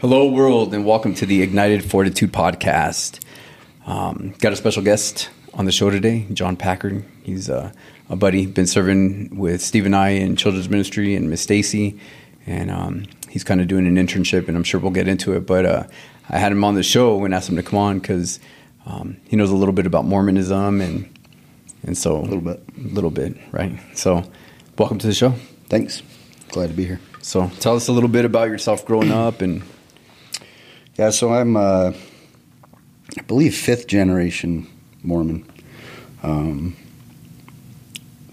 Hello, world, and welcome to the Ignited Fortitude podcast. Um, got a special guest on the show today, John Packer. He's uh, a buddy, been serving with Steve and I in children's ministry and Miss Stacy, and um, he's kind of doing an internship, and I'm sure we'll get into it. But uh, I had him on the show and asked him to come on because um, he knows a little bit about Mormonism and and so A little bit. a little bit, right? So, welcome to the show. Thanks. Glad to be here. So, tell us a little bit about yourself growing up and Yeah, so I'm, uh, I believe, fifth generation Mormon. Um,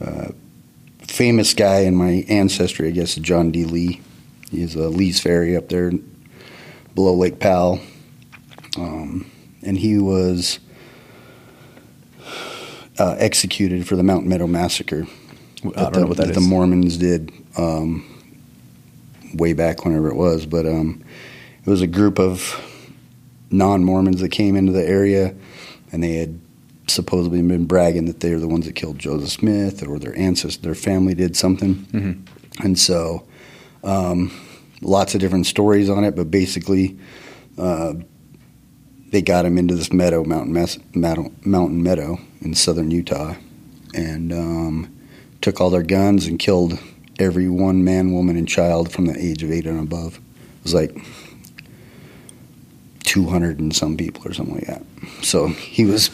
uh, famous guy in my ancestry, I guess, John D. Lee. He's a Lee's Ferry up there below Lake Powell. Um, and he was uh, executed for the Mountain Meadow Massacre. I don't the, know what that the. Mormons did um, way back whenever it was, but um, it was a group of non-Mormons that came into the area, and they had supposedly been bragging that they were the ones that killed Joseph Smith, or their ancestors, their family did something, Mhm. and so um, lots of different stories on it, but basically. Uh, they got him into this meadow, mountain, Mas- mountain meadow in southern Utah, and um, took all their guns and killed every one man, woman, and child from the age of eight and above. It was like 200 and some people or something like that. So he was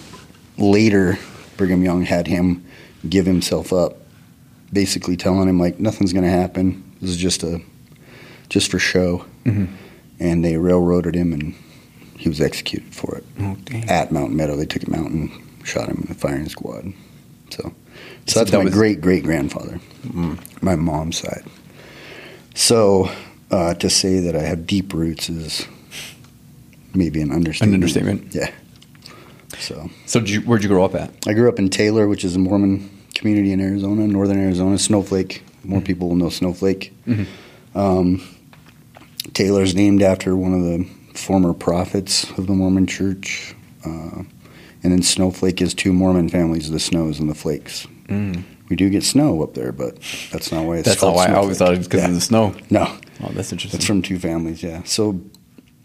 later, Brigham Young had him give himself up, basically telling him, like, nothing's going to happen. This is just a, just for show. Mhm. And they railroaded him and he was executed for it Oh, at Mountain Meadow. They took him out and shot him in the firing squad. So, So that's that my was- great great grandfather, Mm. my mom's side. So, uh, to say that I have deep roots is maybe an understatement. An understatement. Yeah. So, So, did you, where'd you grow up at? I grew up in Taylor, which is a Mormon community in Arizona, northern Arizona. Snowflake. More people will know Snowflake. Mhm. Um, Taylor's named after one of the former prophets of the Mormon Church. Uh, and then Snowflake is two Mormon families, the Snows and the Flakes. Mm. We do get snow up there, but that's not why it's That's not called why I always thought Snowflake. it was because Yeah. of the snow. No, Oh, that's interesting. that's from two families, yeah. So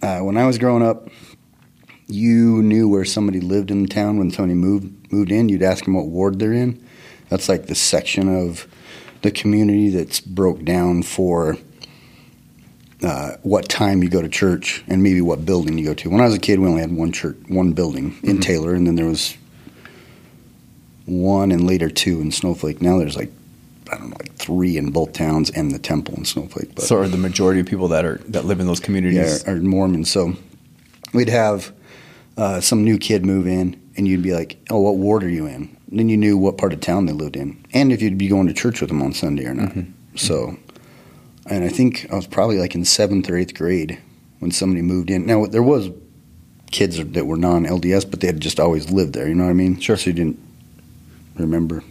uh, when I was growing up, you knew where somebody lived in the town when somebody moved moved in. You'd ask them what ward they're in. That's like the section of the community that's broke down for uh, what time you go to church and maybe what building you go to. When I was a kid, we only had one church, one building in Mhm. Taylor, and then there was one and later two in Snowflake. Now there's like I don't know, like three in both towns and the temple in Snowflake. But so, are the majority of people that are that live in those communities? yeah, are Mormons. So we'd have uh, some new kid move in, and you'd be like, "Oh, what ward are you in?" And then you knew what part of town they lived in, and if you'd be going to church with them on Sunday or not. Mhm. So, and I think I was probably like in seventh or eighth grade when somebody moved in. Now there was kids that were non-LDS, but they had just always lived there. You know what I mean? Sure. So you didn't remember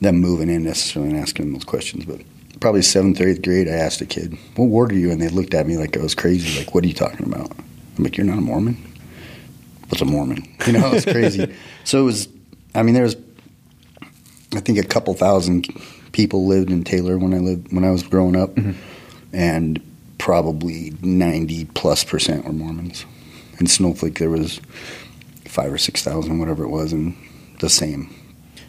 them moving in necessarily and asking them those questions, but probably seventh or eighth grade, I asked a kid, "What ward are you?" And they looked at me like I was crazy. Like, "What are you talking about?" I'm like, "You're not a Mormon." What's a Mormon? You know, it's crazy. so it was. I mean, there was. I think a couple thousand people lived in Taylor when I lived when I was growing up, Mhm. and probably ninety plus percent were Mormons. In Snowflake, there was five or six thousand, whatever it was, and the same,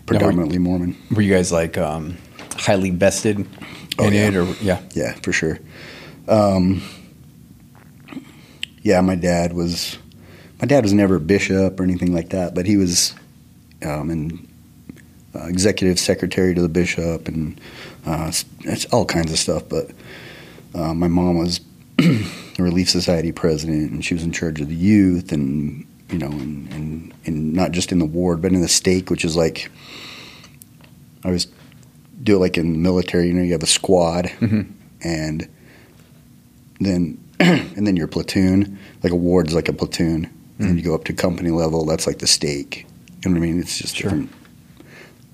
predominantly Mormon. Were you guys like um, highly vested in Oh, yeah. it, or yeah? Yeah, for sure. Um, yeah, my dad was. My dad was never a bishop or anything like that, but he was um, an uh, executive secretary to the bishop and uh, it's all kinds of stuff. But uh, my mom was the Relief Society president, and she was in charge of the youth, and you know, and, and, and not just in the ward, but in the stake, which is like I was do it like in the military. You know, you have a squad, Mhm. and then and then your platoon. Like a ward's like a platoon, and then Mm. you go up to company level. That's like the stake. You know what I mean? It's just Sure. different,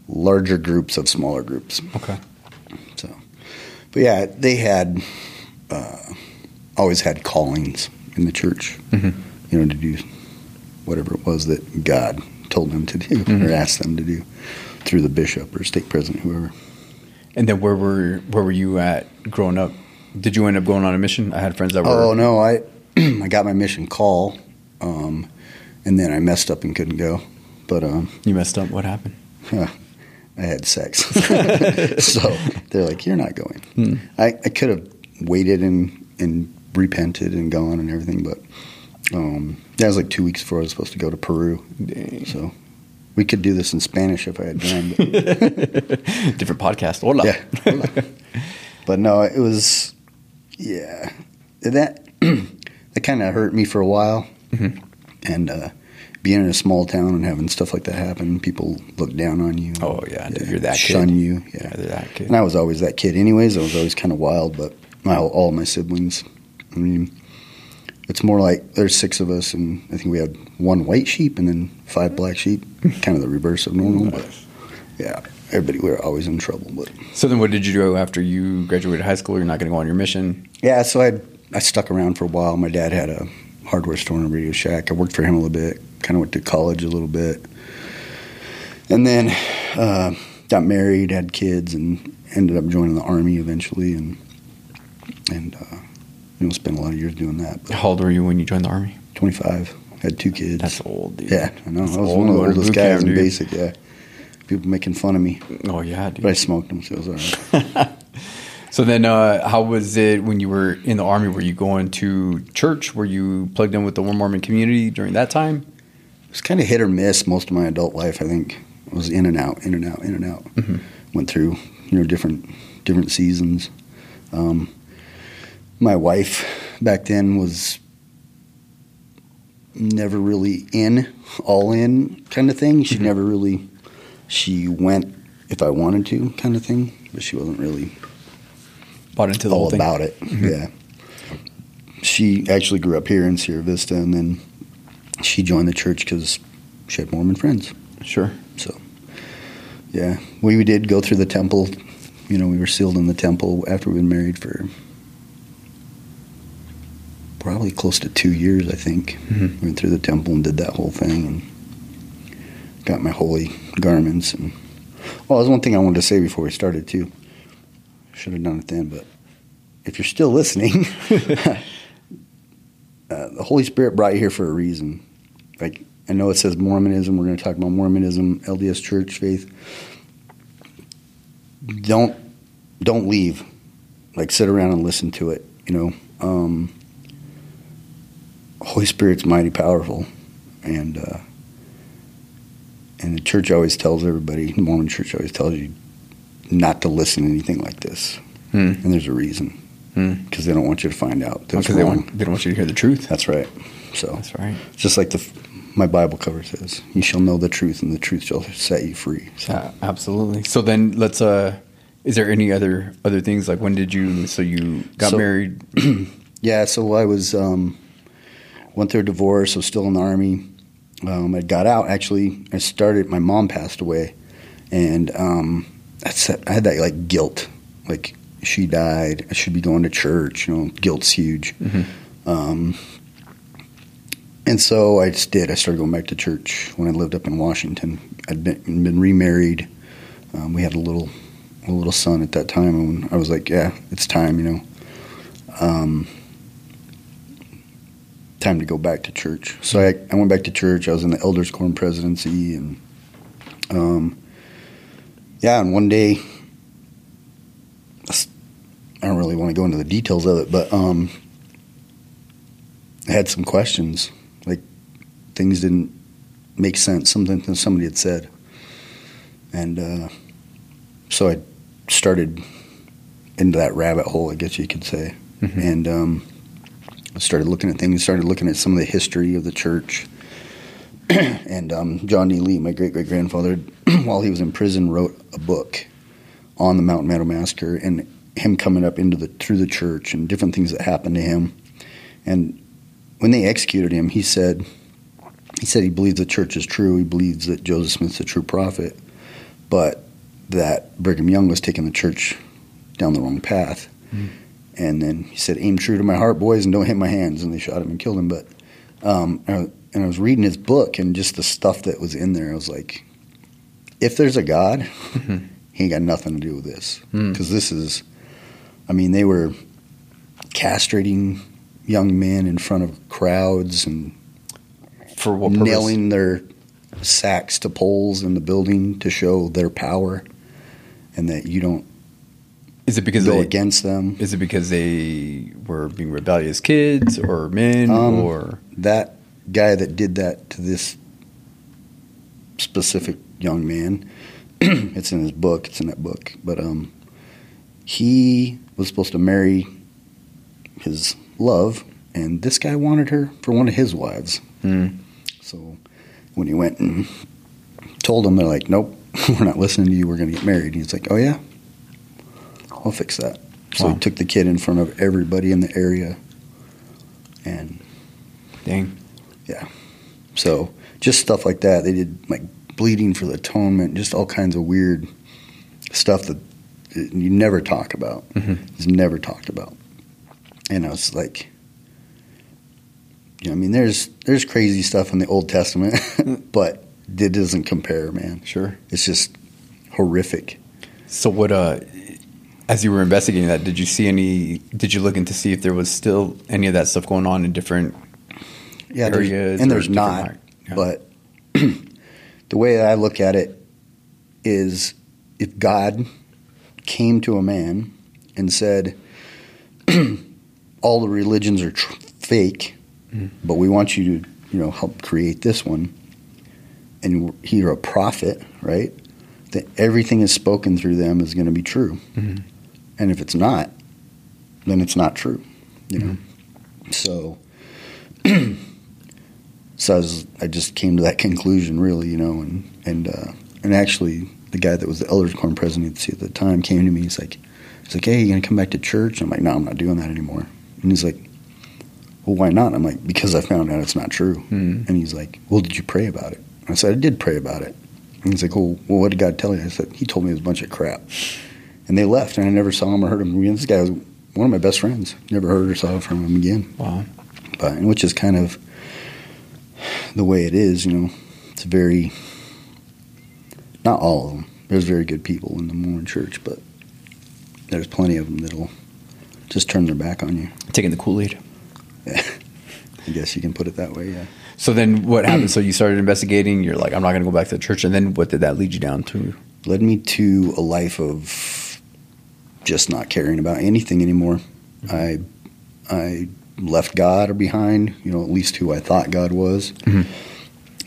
larger groups of smaller groups. Okay. So, but yeah, they had uh, always had callings in the church. Mhm. You know, to do whatever it was that God told them to do Mhm. or asked them to do through the bishop or stake president, whoever. And then where were where were you at growing up? Did you end up going on a mission? I had friends that were. Oh no, I I got my mission call, um, and then I messed up and couldn't go. But um, You messed up. What happened? I had sex, so they're like, "You're not going." Hmm. I, I could have waited and and repented and gone and everything, but um, that was like two weeks before I was supposed to go to Peru. Dang. So we could do this in Spanish if I had time. Different podcast. Hola. Yeah. Hola. but no, it was, yeah, that that kind of hurt me for a while, Mhm. and uh, being in a small town and having stuff like that happen, people look down on you. Oh, yeah, dude, you're that shun kid. you. Yeah, Yeah, that kid. and I was always that kid. Anyways, I was always kind of wild, but my all my siblings. I mean, it's more like there's six of us, and I think we had one white sheep and then five black sheep. kind of the reverse of normal, but yeah, everybody we were always in trouble. But So then, what did you do after you graduated high school? You're not going to go on your mission. Yeah, so I I stuck around for a while. My dad had a hardware store and a Radio Shack. I worked for him a little bit. Kind of went to college a little bit, and then uh, got married, had kids, and ended up joining the army eventually, and and uh, you know spent a lot of years doing that. But How old were you when you joined the army? 25, had two kids. That's old, dude. yeah, I know. That's I was old one of the oldest boot camp, guys in dude. basic. Yeah, people making fun of me, Oh yeah, dude. but I smoked them, so it was all right. So then, uh, how was it when you were in the army? Were you going to church? Were you plugged in with the Mormon community during that time? It was kind of hit or miss most of my adult life. I think I was in and out, in and out, in and out. Mhm. Went through you know different different seasons. Um, my wife back then was never really in, all in kind of thing. She Mhm. never really. She went if I wanted to kind of thing, but she wasn't really Bought into the all whole thing. about it. Mhm. Yeah. She actually grew up here in Sierra Vista, and then she joined the church because she had Mormon friends. Sure. So, yeah, we, we did go through the temple. You know, we were sealed in the temple after we'd been married for probably close to two years, I think. Mhm. Went through the temple and did that whole thing and got my holy garments. And well, there's one thing I wanted to say before we started too. Should have done it then, but if you're still listening, uh, the Holy Spirit brought you here for a reason. Like I know it says Mormonism. We're going to talk about Mormonism, LDS Church faith. Don't don't leave. Like sit around and listen to it. You know, um, Holy Spirit's mighty powerful, and uh, and the church always tells everybody. The Mormon Church always tells you not to listen to anything like this, Hmm. and there's a reason Hmm. because they don't want you to find out. Because they want they don't want you to hear the truth. That's right. So That's right. just like the my Bible cover says, "You shall know the truth, and the truth shall set you free." So Uh, absolutely. So then let's. uh Is there any other other things like when did you? So you got So- married. yeah, so I was um, went through a divorce. I was still in the army. Um, I got out. Actually, I started. My mom passed away, and um, that's I had that like guilt, like she died. I should be going to church. You know, guilt's huge. Mhm. Um, and so I just did. I started going back to church when I lived up in Washington. I'd been, been remarried. Um, we had a little a little son at that time, and I was like, "Yeah, it's time," you know. Um, time to go back to church. So I, I went back to church. I was in the elders' quorum presidency, and um, yeah, and one day, I don't really want to go into the details of it, but um, I had some questions. Like things didn't make sense. Something somebody had said, and uh, so I started into that rabbit hole, I guess you could say, Mhm. and um, started looking at things. Started looking at some of the history of the church. and um, John D. Lee, my great great grandfather, while he was in prison, wrote a book on the Mountain Meadow Massacre and him coming up into the through the church and different things that happened to him. And when they executed him, he said he said he believes the church is true. He believes that Joseph Smith's a true prophet, but that Brigham Young was taking the church down the wrong path. Mm. And then he said, "Aim true to my heart, boys, and don't hit my hands." And they shot him and killed him. But um, and I- and I was reading his book and just the stuff that was in there. I was like, if there's a God, Mhm. he ain't got nothing to do with this Mm. because this is, I mean, they were castrating young men in front of crowds and For what purpose? nailing their sacks to poles in the building to show their power and that you don't Is it because go they, against them. Is it because they were being rebellious kids or men Um, or That guy that did that to this specific young man, it's in his book, it's in that book, but um, he was supposed to marry his love, and this guy wanted her for one of his wives. Hmm. So when he went and told them, they're like, nope, we're not listening to you, we're going to get married. And he's like, oh, yeah? I'll fix that. So Wow. he took the kid in front of everybody in the area. And dang? Yeah. So just stuff like that. They did like bleeding for the atonement, just all kinds of weird stuff that you never talk about. Mhm. It's never talked about. And I was like, you know, I mean, there's there's crazy stuff in the Old Testament, but it doesn't compare, man. Sure. It's just horrific. So what? Uh, as you were investigating that, did you see any? Did you look into see if there was still any of that stuff going on in different? Yeah, there's, Areas and there's not. mar- yeah. But the way I look at it is, if God came to a man and said, "All the religions are tr- fake, Mhm. but we want you to, you know, help create this one," and you're a prophet, right? That everything is spoken through them is going to be true, Mhm. And if it's not, then it's not true. You know, Mm-hmm. so. so I, was, I just came to that conclusion, really, you know, and and uh, and actually, the guy that was the elders quorum presidency at the time came to me. He's like, he's like, hey, you gonna come back to church? I'm like, no, I'm not doing that anymore. And he's like, well, why not? I'm like, because I found out it's not true. Hmm. And he's like, well, did you pray about it? And I said, I did pray about it. And he's like, well, well, what did God tell you? I said, he told me it was a bunch of crap. And they left, and I never saw him or heard him again. This guy was one of my best friends. Never heard or saw from him again Wow. but which is kind of the way it is. You know, it's very not all of them. There's very good people in the Mormon Church, but there's plenty of them that'll just turn their back on you. Taking the Kool Aid. Yeah. I guess you can put it that way. Yeah. So then, what happened? so you started investigating. You're like, I'm not going to go back to the church. And then, what did that lead you down to? Led me to a life of just not caring about anything anymore. I I left God behind. You know, at least who I thought God was, Mhm.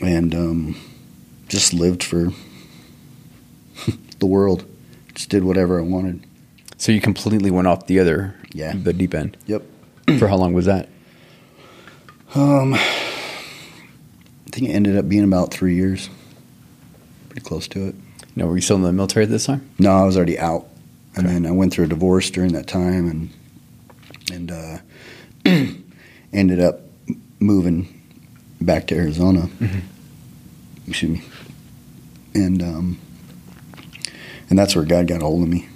and um, just lived for the world. Just did whatever I wanted. So you completely went off the other, Yeah. the deep end. Yep. For how long was that? Um, I think it ended up being about three years. Pretty close to it. No, were you still in the military at this time? No, I was already out, and Okay. then I went through a divorce during that time, and and uh, ended up moving back to Arizona. Mhm. Excuse me, and um, and that's where God got a hold of me,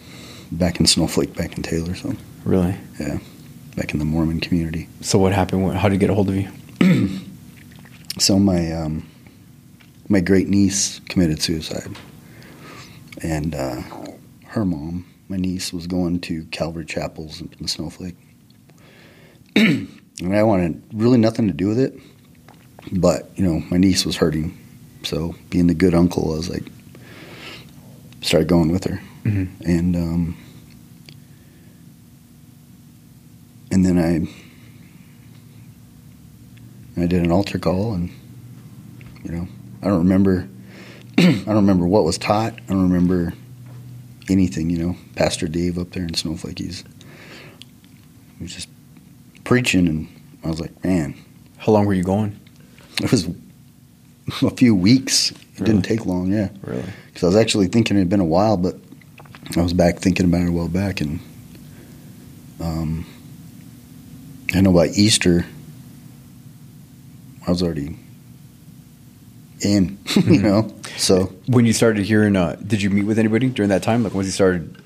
back in Snowflake, back in Taylor, so Really? Yeah, back in the Mormon community. So what happened? How did he get a hold of you? So my um, my great niece committed suicide, and uh, her mom, my niece, was going to Calvary Chapels in Snowflake, and I wanted really nothing to do with it, but you know my niece was hurting, so being the good uncle, I was like, started going with her, Mhm. and um, and then I I did an altar call, and you know, I don't remember. I don't remember what was taught. I don't remember anything. You know, Pastor Dave up there in Snowflake, he's he was just preaching, and I was like, man, How long were you going? it was a few weeks. It Really? didn't take long, yeah. Really? Because I was actually thinking it had been a while, but I was back thinking about it a while back, and um, I know by Easter, I was already in, you Mhm. know. So When you started hearing, uh, did you meet with anybody during that time? Like once you started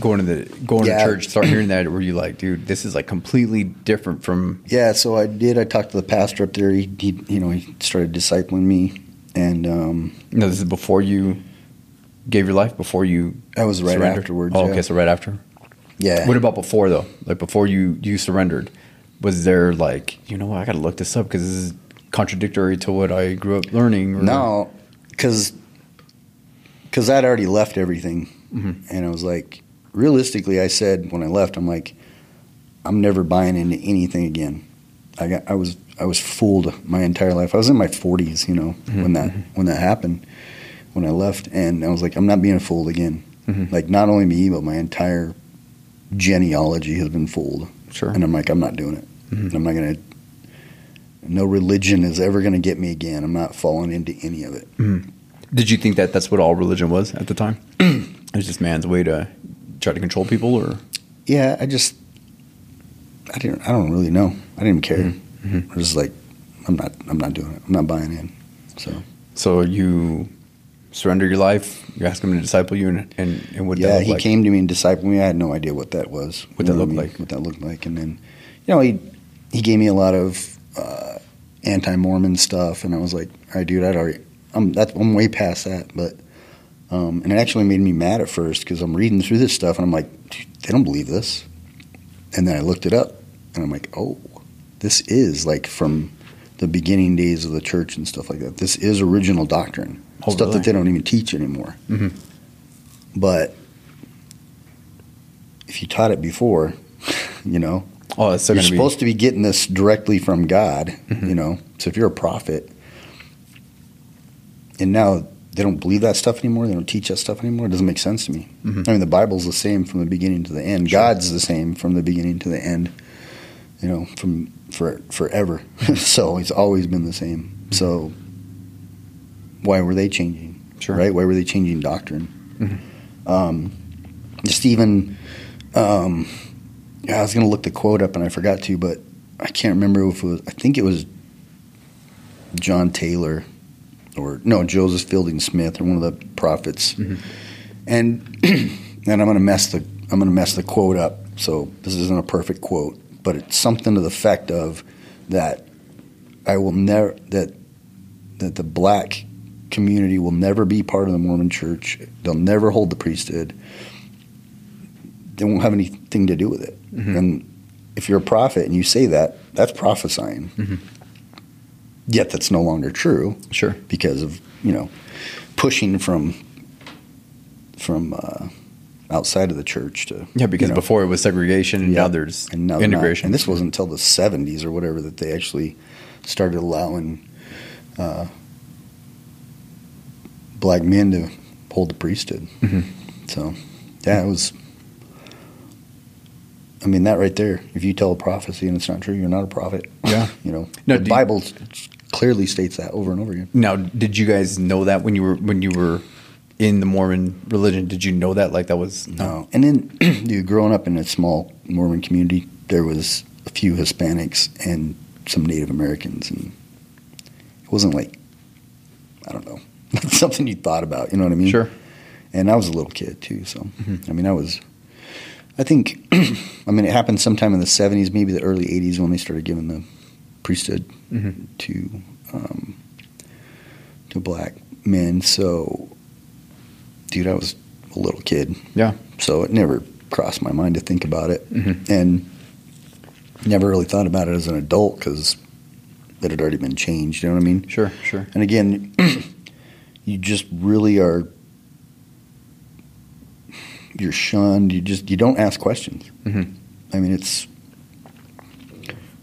going to the going Yeah. to church, start hearing that, were you like, dude, this is like completely different from? yeah, so I did. I talked to the pastor up there. He, he you know, he started discipling me, and um, No, this is before you gave your life. Before you that was right surrendered? afterwards. Oh, yeah. okay, so right after. Yeah. What about before though? Like before you you surrendered, was there like you know what I got to look this up because this is contradictory to what I grew up learning? Or, No, because because I'd already left everything, Mhm. and I was like, realistically, I said when I left, I'm like, I'm never buying into anything again. I got I was I was fooled my entire life. I was in my 40s, you know, Mhm, when that mhm. when that happened, when I left, and I was like, I'm not being fooled again. Mhm. Like not only me, but my entire genealogy has been fooled, Sure. and I'm like, I'm not doing it. Mhm. I'm not gonna. No religion is ever going to get me again. I'm not falling into any of it. Did you think that that's what all religion was at the time? it was just man's way to try to control people, or Yeah, I just, I didn't, I don't really know. I didn't care. Mhm. I was just like, I'm not, I'm not doing it. I'm not buying in. So so you surrender your life. You ask him to disciple you, and and, and what yeah, he like? came to me and discipled me. I had no idea what that was. What that looked I mean? like. What that looked like, and then, you know, he he gave me a lot of uh, anti-Mormon stuff, and I was like, all right, dude, I'd already, I'm that's I'm way past that, but. Um, and it actually made me mad at first because I'm reading through this stuff and I'm like, "Dude, they don't believe this. And then I looked it up and I'm like, oh, this is like from the beginning days of the church and stuff like that. This is original doctrine, Oh, stuff really? that they don't even teach anymore. Mhm. But if you taught it before, you know, Oh, it's you're to be. supposed to be getting this directly from God, Mhm. you know. So if you're a prophet, and now they don't believe that stuff anymore, they don't teach that stuff anymore, it doesn't make sense to me. Mhm. I mean, the Bible's the same from the beginning to the end. Sure. God's the same from the beginning to the end, you know, from for forever. so it's always been the same. So why were they changing? Sure. Right? Why were they changing doctrine? Mhm. Um, just even, um, yeah, I was going to look the quote up and I forgot to, but I can't remember if it was, I think it was John Taylor or, no, Joseph Fielding Smith or one of the prophets. Mhm. And, and I'm going to mess the, I'm to mess the quote up. So this isn't a perfect quote, but it's something to the effect of that I will never, that, that the black community will never be part of the Mormon church. They'll never hold the priesthood. They won't have anything to do with it. Mhm. And if you're a prophet and you say that, that's prophesying. Mhm. Yet that's no longer true Sure. because of you know pushing from from uh, outside of the church to Yeah, because you know, before it was segregation, and Yeah. now there's and now they're not. integration. And this wasn't until the '70s or whatever that they actually started allowing uh, black men to hold the priesthood. Mhm. So, yeah, it was. I mean, that right there. If you tell a prophecy and it's not true, you're not a prophet. Yeah. you know, No, the you- Bible clearly states that over and over again. Now, did you guys know that when you were when you were in the Mormon religion? Did you know that like that was No. And then, dude, growing up in a small Mormon community, there was a few Hispanics and some Native Americans, and it wasn't like, I don't know, something you thought about. You know what I mean? Sure. And I was a little kid too, so Mhm. I mean, I was. I think, I mean, it happened sometime in the '70s, maybe the early '80s, when they started giving the priesthood Mhm. to um, to black men. So, dude, I was a little kid, Yeah. so it never crossed my mind to think about it, Mhm. and never really thought about it as an adult because it had already been changed. You know what I mean? Sure. Sure. And again, you just really are. You're shunned. You just you don't ask questions. Mhm. I mean, it's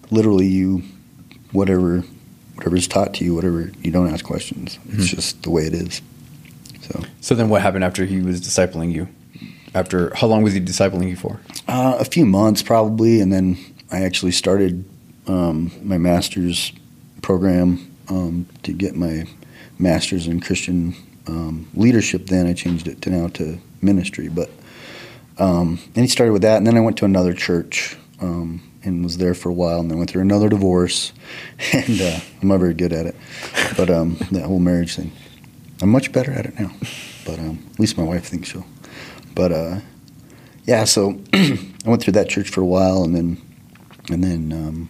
literally you, whatever, whatever is taught to you, whatever you don't ask questions. It's Mhm. just the way it is. So So then, what happened after he was discipling you? After how long was he discipling you for? uh, a few months probably, and then I actually started um, my master's program um, to get my master's in Christian um, leadership. Then I changed it to now to ministry, but um, and he started with that, and then I went to another church um, and was there for a while, and then went through another divorce, and uh, I'm not very good at it, but um, that whole marriage thing, I'm much better at it now, but um, at least my wife thinks so. But uh, yeah, so I went through that church for a while, and then and then um,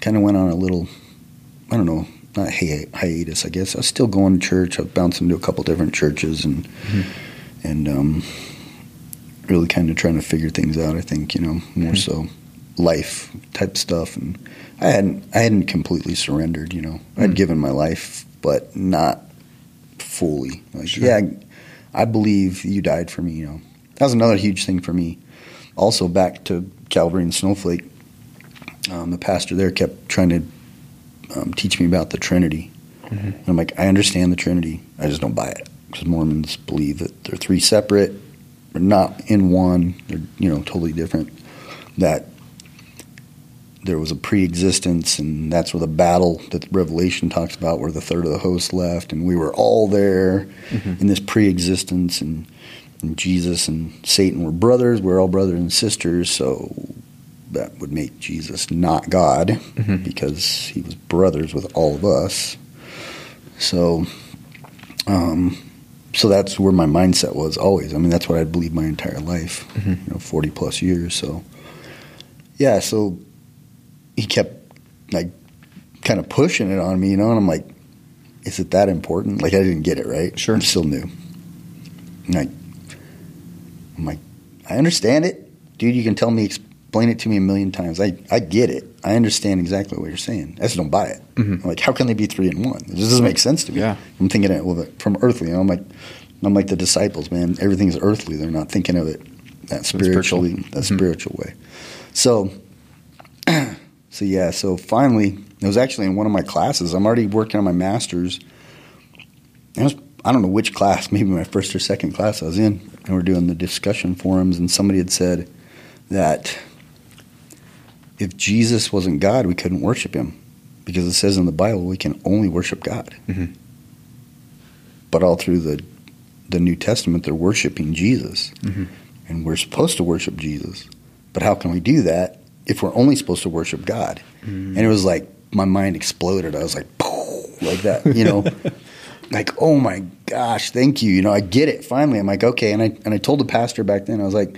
kind of went on a little, I don't know, not hi- hiatus, I guess. I was still going to church. I was bouncing to a couple different churches, and Mhm. and um, really kind of trying to figure things out. I think you know more so life type stuff, and I hadn't I hadn't completely surrendered. You know, I'd Mm. given my life, but not fully. Like, Sure. yeah, I believe you died for me. You know, that was another huge thing for me. Also, back to Calvary and Snowflake, um, the pastor there kept trying to um, teach me about the Trinity. Mhm. And I'm like, I understand the Trinity, I just don't buy it because Mormons believe that they're three separate, they're not in one, they're you know totally different. That there was a pre-existence, and that's where the battle that Revelation talks about, where the third of the host left, and we were all there Mhm. in this pre-existence, and, and Jesus and Satan were brothers. We're all brothers and sisters, so that would make Jesus not God Mhm. because he was brothers with all of us. So, um, so that's where my mindset was always. I mean, that's what I believed my entire life, Mhm. you know, forty plus years. So, yeah. So he kept like kind of pushing it on me, you know, and I'm like, is it that important? Like I didn't get it right. Sure. I'm still new. And I, I'm like, I understand it, dude. You can tell me, explain it to me a million times. I, I get it. I understand exactly what you're saying. I just don't buy it. Mhm. I'm like, how can they be three and one? It just doesn't make sense to me. Yeah. I'm thinking it well, from earthly. You know, I'm like, I'm like the disciples, man. Everything's earthly. They're not thinking of it that spiritual. spiritually, that Mhm. spiritual way. So, so yeah. So finally, it was actually in one of my classes. I'm already working on my master's. It was, I don't know which class, maybe my first or second class I was in, and we're doing the discussion forums, and somebody had said that if Jesus wasn't God, we couldn't worship him because it says in the Bible we can only worship God. Mhm. But all through the the New Testament, they're worshiping Jesus, Mhm. and we're supposed to worship Jesus. But how can we do that if we're only supposed to worship God? Mm. And it was like my mind exploded. I was like, like that, you know, like oh my gosh, thank you. You know, I get it finally. I'm like okay, and I and I told the pastor back then I was like,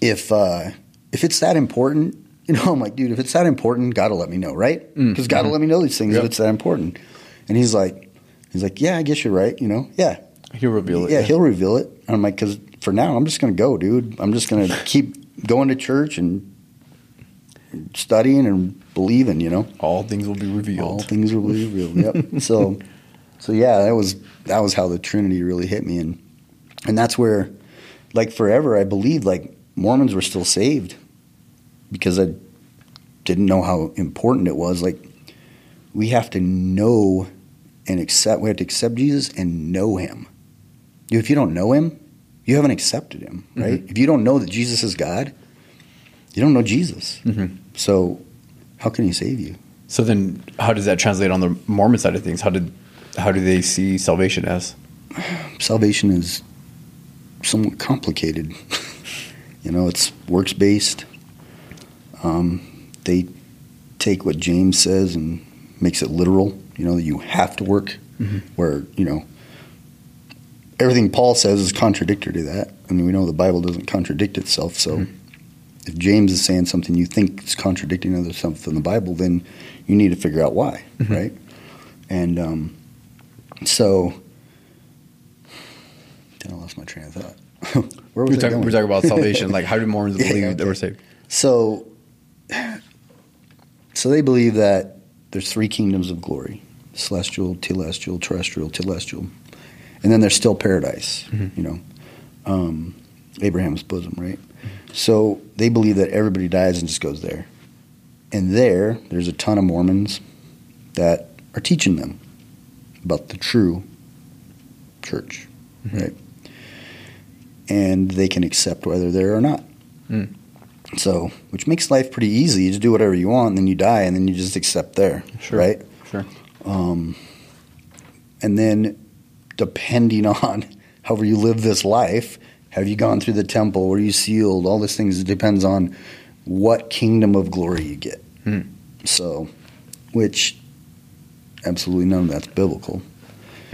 if uh, if it's that important, you know, I'm like, dude, if it's that important, God will let me know, right? Mm, Because God will mhm. let me know these things Yep. if it's that important. And he's like, he's like, yeah, I guess you're right. You know, yeah, He'll reveal it. yeah, he'll reveal it. And I'm like, because for now, I'm just going to go, dude. I'm just going to keep going to church and studying and believing. You know, All things will be revealed. all things will be revealed. Yep. so, so yeah, that was that was how the Trinity really hit me, and and that's where, like forever, I believed like Mormons were still saved because I didn't know how important it was. Like we have to know and accept. We have to accept Jesus and know Him. If you don't know Him, you haven't accepted Him, right? If you don't know that Jesus is God, you don't know Jesus. Mhm. So, how can He save you? So then, how does that translate on the Mormon side of things? How did how do they see salvation as? salvation is somewhat complicated. you know, it's works based. Um, they take what James says and makes it literal. You know, that you have to work. Mhm. Where you know everything Paul says is contradictory to that. I mean, we know the Bible doesn't contradict itself. So, Mhm. if James is saying something you think is contradicting other stuff in the Bible, then you need to figure out why, Mhm. right? And um, so, then I lost my train of thought. Where was We're I talking, going? we're talking about salvation. Like, how do Mormons Yeah, believe that okay. we're saved? So, so they believe that there's three kingdoms of glory: celestial, telestial, terrestrial, telestial, and then there's still paradise. Mhm. You know, um, Abraham's bosom, right? So they believe that everybody dies and just goes there, and there, there's a ton of Mormons that are teaching them about the true church, Mhm. right? And they can accept whether they're there or not. Mm. So, which makes life pretty easy. You just do whatever you want, and then you die, and then you just accept there, Sure. right? Sure. Um, and then, depending on however you live this life, have you gone through the temple? Were you sealed? All these things it depends on what kingdom of glory you get. Hmm. So, which absolutely none of that's biblical.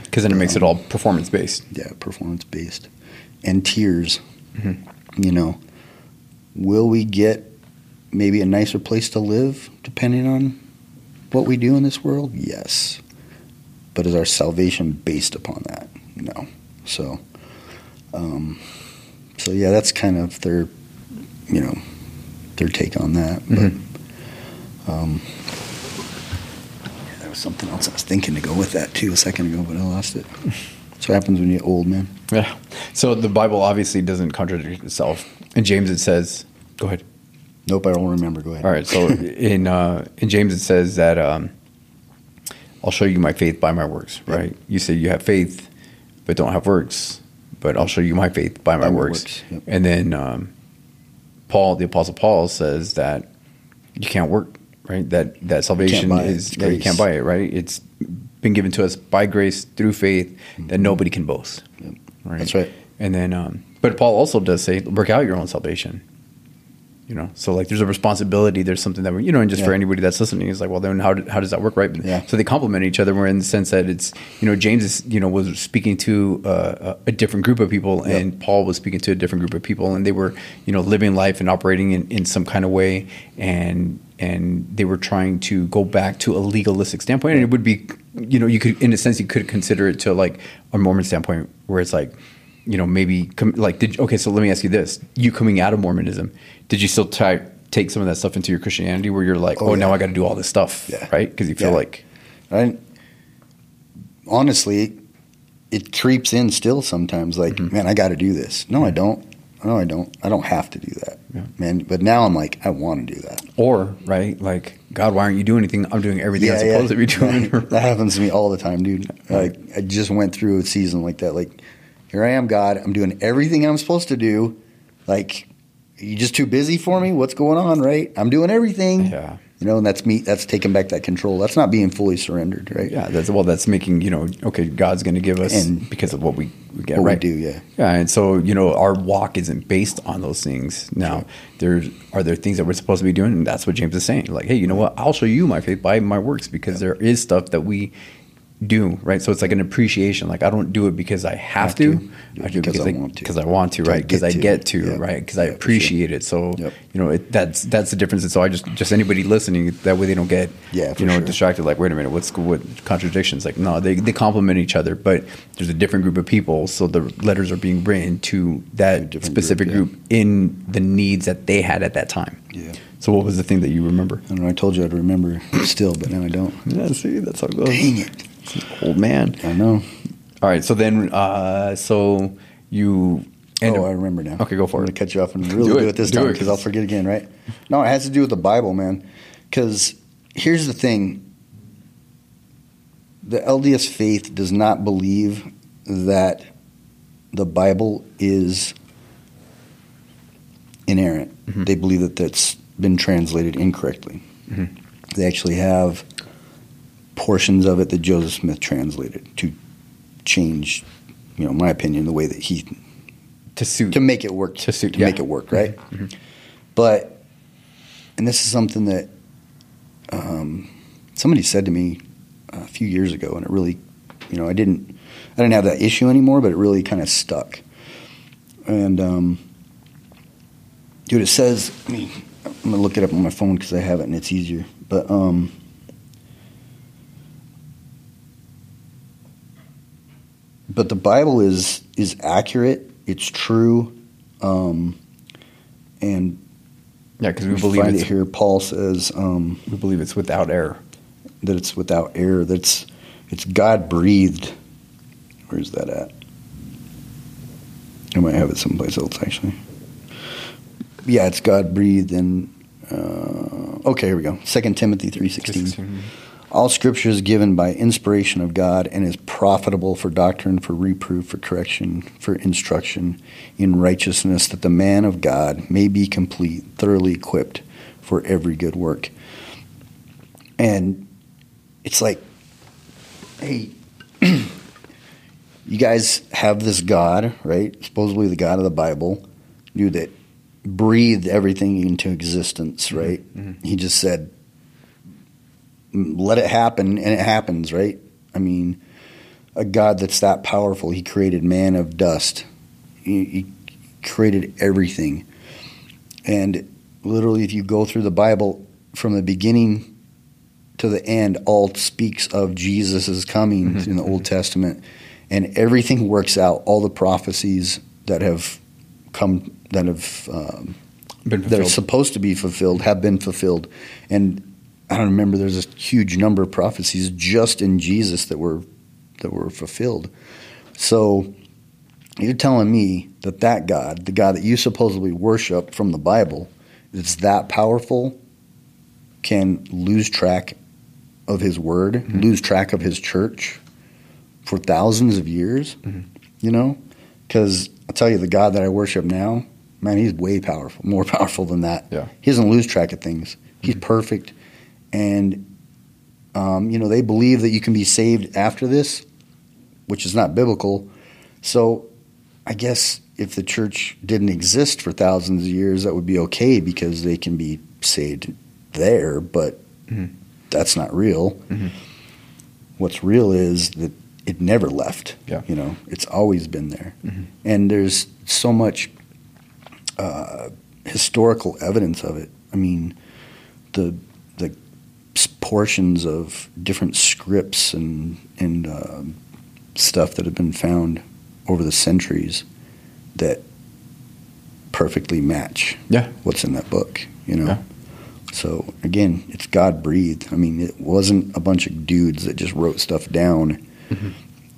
Because then it makes it all performance based. Yeah, performance based, and tiers. Mhm. You know, will we get maybe a nicer place to live depending on what we do in this world? Yes. But is our salvation based upon that? No. So, um, so yeah, that's kind of their, you know, their take on that. Mhm. But um, yeah, there was something else I was thinking to go with that too a second ago, but I lost it. That's what happens when you get old, man. Yeah. So the Bible obviously doesn't contradict itself. In James, it says, "Go ahead." Nope, I don't remember. Go ahead. All right. So in uh, in James, it says that um, I'll show you my faith by my works. Yep. Right. You say you have faith, but don't have works. But I'll show you my faith by my By my works. works, yep. And then um, Paul, the Apostle Paul, says that you can't work. Right. That that salvation is It's you can't buy it. Right. It's been given to us by grace through faith that nobody can boast. Yep. Right. That's right. And then, um, but Paul also does say, work out your own salvation. You know, so like there's a responsibility. There's something that we, you know, and just for anybody that's listening, is like, well, then how, do- how does that work, right? Yeah. So they complement each other. We're in the sense that it's, you know, James is, you know, was speaking to uh, a a different group of people, Yep. and Paul was speaking to a different group of people, and they were, you know, living life and operating in, in some kind of way, and and they were trying to go back to a legalistic standpoint, and it would be, you know, you could, in a sense, you could consider it to like a Mormon standpoint, where it's like, you know, maybe com- like, did okay? So let me ask you this: You coming out of Mormonism, did you still try take some of that stuff into your Christianity, where you're like, Oh, oh, now. I got to do all this stuff, Yeah. right? Because you feel Yeah. like, I honestly, it creeps in still sometimes. Like, Mm-hmm. man, I got to do this. No, I don't. No, I don't. I don't have to do that, Yeah. man. But now I'm like, I want to do that. or right, like, God, why aren't you doing anything? I'm doing everything I'm supposed to be doing. that happens to me all the time, dude. Like, I just went through a season like that. Like, here I am, God. I'm doing everything I'm supposed to do. Like, you just too busy for me? What's going on? Right? I'm doing everything. Yeah. You know, and that's me. That's taking back that control. That's not being fully surrendered, right? Yeah, that's well. That's making you know. Okay, God's going to give us And because of what we, we get What right. we do, yeah. Yeah, and so you know, our walk isn't based on those things. Now, Sure. there's are there things that we're supposed to be doing, and that's what James is saying. Like, hey, you know what? I'll show you my faith by my works because there is stuff that we do right. So it's like an appreciation. Like I don't do it because I have, Have to. to. I do Because because I I want to. Because I want to, right? Because I get to. Yeah. right? Because I Yeah, sure. appreciate it. So Yep. you know, it, that's that's the difference. And so I just just anybody listening that way they don't get Yeah, you know sure. distracted. Like, wait a minute, what's what contradictions? Like, no, they they complement each other, but there's a different group of people. So the letters are being written to that specific group, group, in the needs that they had at that time. Yeah. So what was the thing that you remember? I don't know. I told you I'd remember still, but now I don't. Yeah, see, that's how it goes. Dang it. Old man. I know. All right, so then, uh, so you. end oh, up- I remember now. Okay, go for I'm it. going to cut you off and really Do do it. it, this Do time because I'll forget again, right? No, it has to do with the Bible, man. Because here's the thing the LDS faith does not believe that the Bible is inerrant. Mhm. They believe that that's been translated incorrectly. Mhm. They actually have portions of it that Joseph Smith translated to change, you know, my opinion, the way that he to suit to make it work To suit- to yeah. make it work right Mhm. but and this is something that um, somebody said to me a few years ago and it really you know i didn't i didn't have that issue anymore but it really kind of stuck and um, dude it says I mean, i'm gonna look it up on my phone because i have it and it's easier but um, but the bible is is accurate it's true um, and yeah, because we we believe find it here. Paul says um, we believe it's without error. that it's without error. That's it's God breathed. Where's that at? I might have it someplace else actually. Yeah, it's God breathed and uh, okay, here we go. Second Timothy three sixteen. All scripture is given by inspiration of God and is profitable for doctrine, for reproof, for correction, for instruction in righteousness, that the man of God may be complete, thoroughly equipped for every good work. And it's like, hey, you guys have this God, right? Supposedly the God of the Bible, you that breathed everything into existence, mm-hmm. right? Mm-hmm. He just said, let it happen and it happens right? I mean a god that's that powerful he created man of dust. He, he created everything. And literally if you go through the bible from the beginning to the end all speaks of jesus' coming Mhm. in the old testament. And everything works out all the prophecies that have come that have um, Been that are supposed to be fulfilled have been fulfilled, and I don't remember. There's a huge number of prophecies just in Jesus that were that were fulfilled. So you're telling me that that God, the God that you supposedly worship from the Bible, is that powerful, can lose track of His Word, Mm-hmm. lose track of His church for thousands of years? Mm-hmm. You know, because I'll tell you, the God that I worship now, man, He's way powerful, more powerful than that. Yeah. He doesn't lose track of things. He's perfect, and um, you know they believe that you can be saved after this, which is not biblical. So, I guess if the church didn't exist for thousands of years, that would be okay because they can be saved there. But Mhm. that's not real. Mhm. What's real is that it never left. Yeah. You know, it's always been there, Mhm. and there's so much uh, historical evidence of it. I mean, the portions of different scripts and and um stuff that have been found over the centuries that perfectly match Yeah. what's in that book. You know. Yeah. So again, it's God breathed. I mean, it wasn't a bunch of dudes that just wrote stuff down Mhm.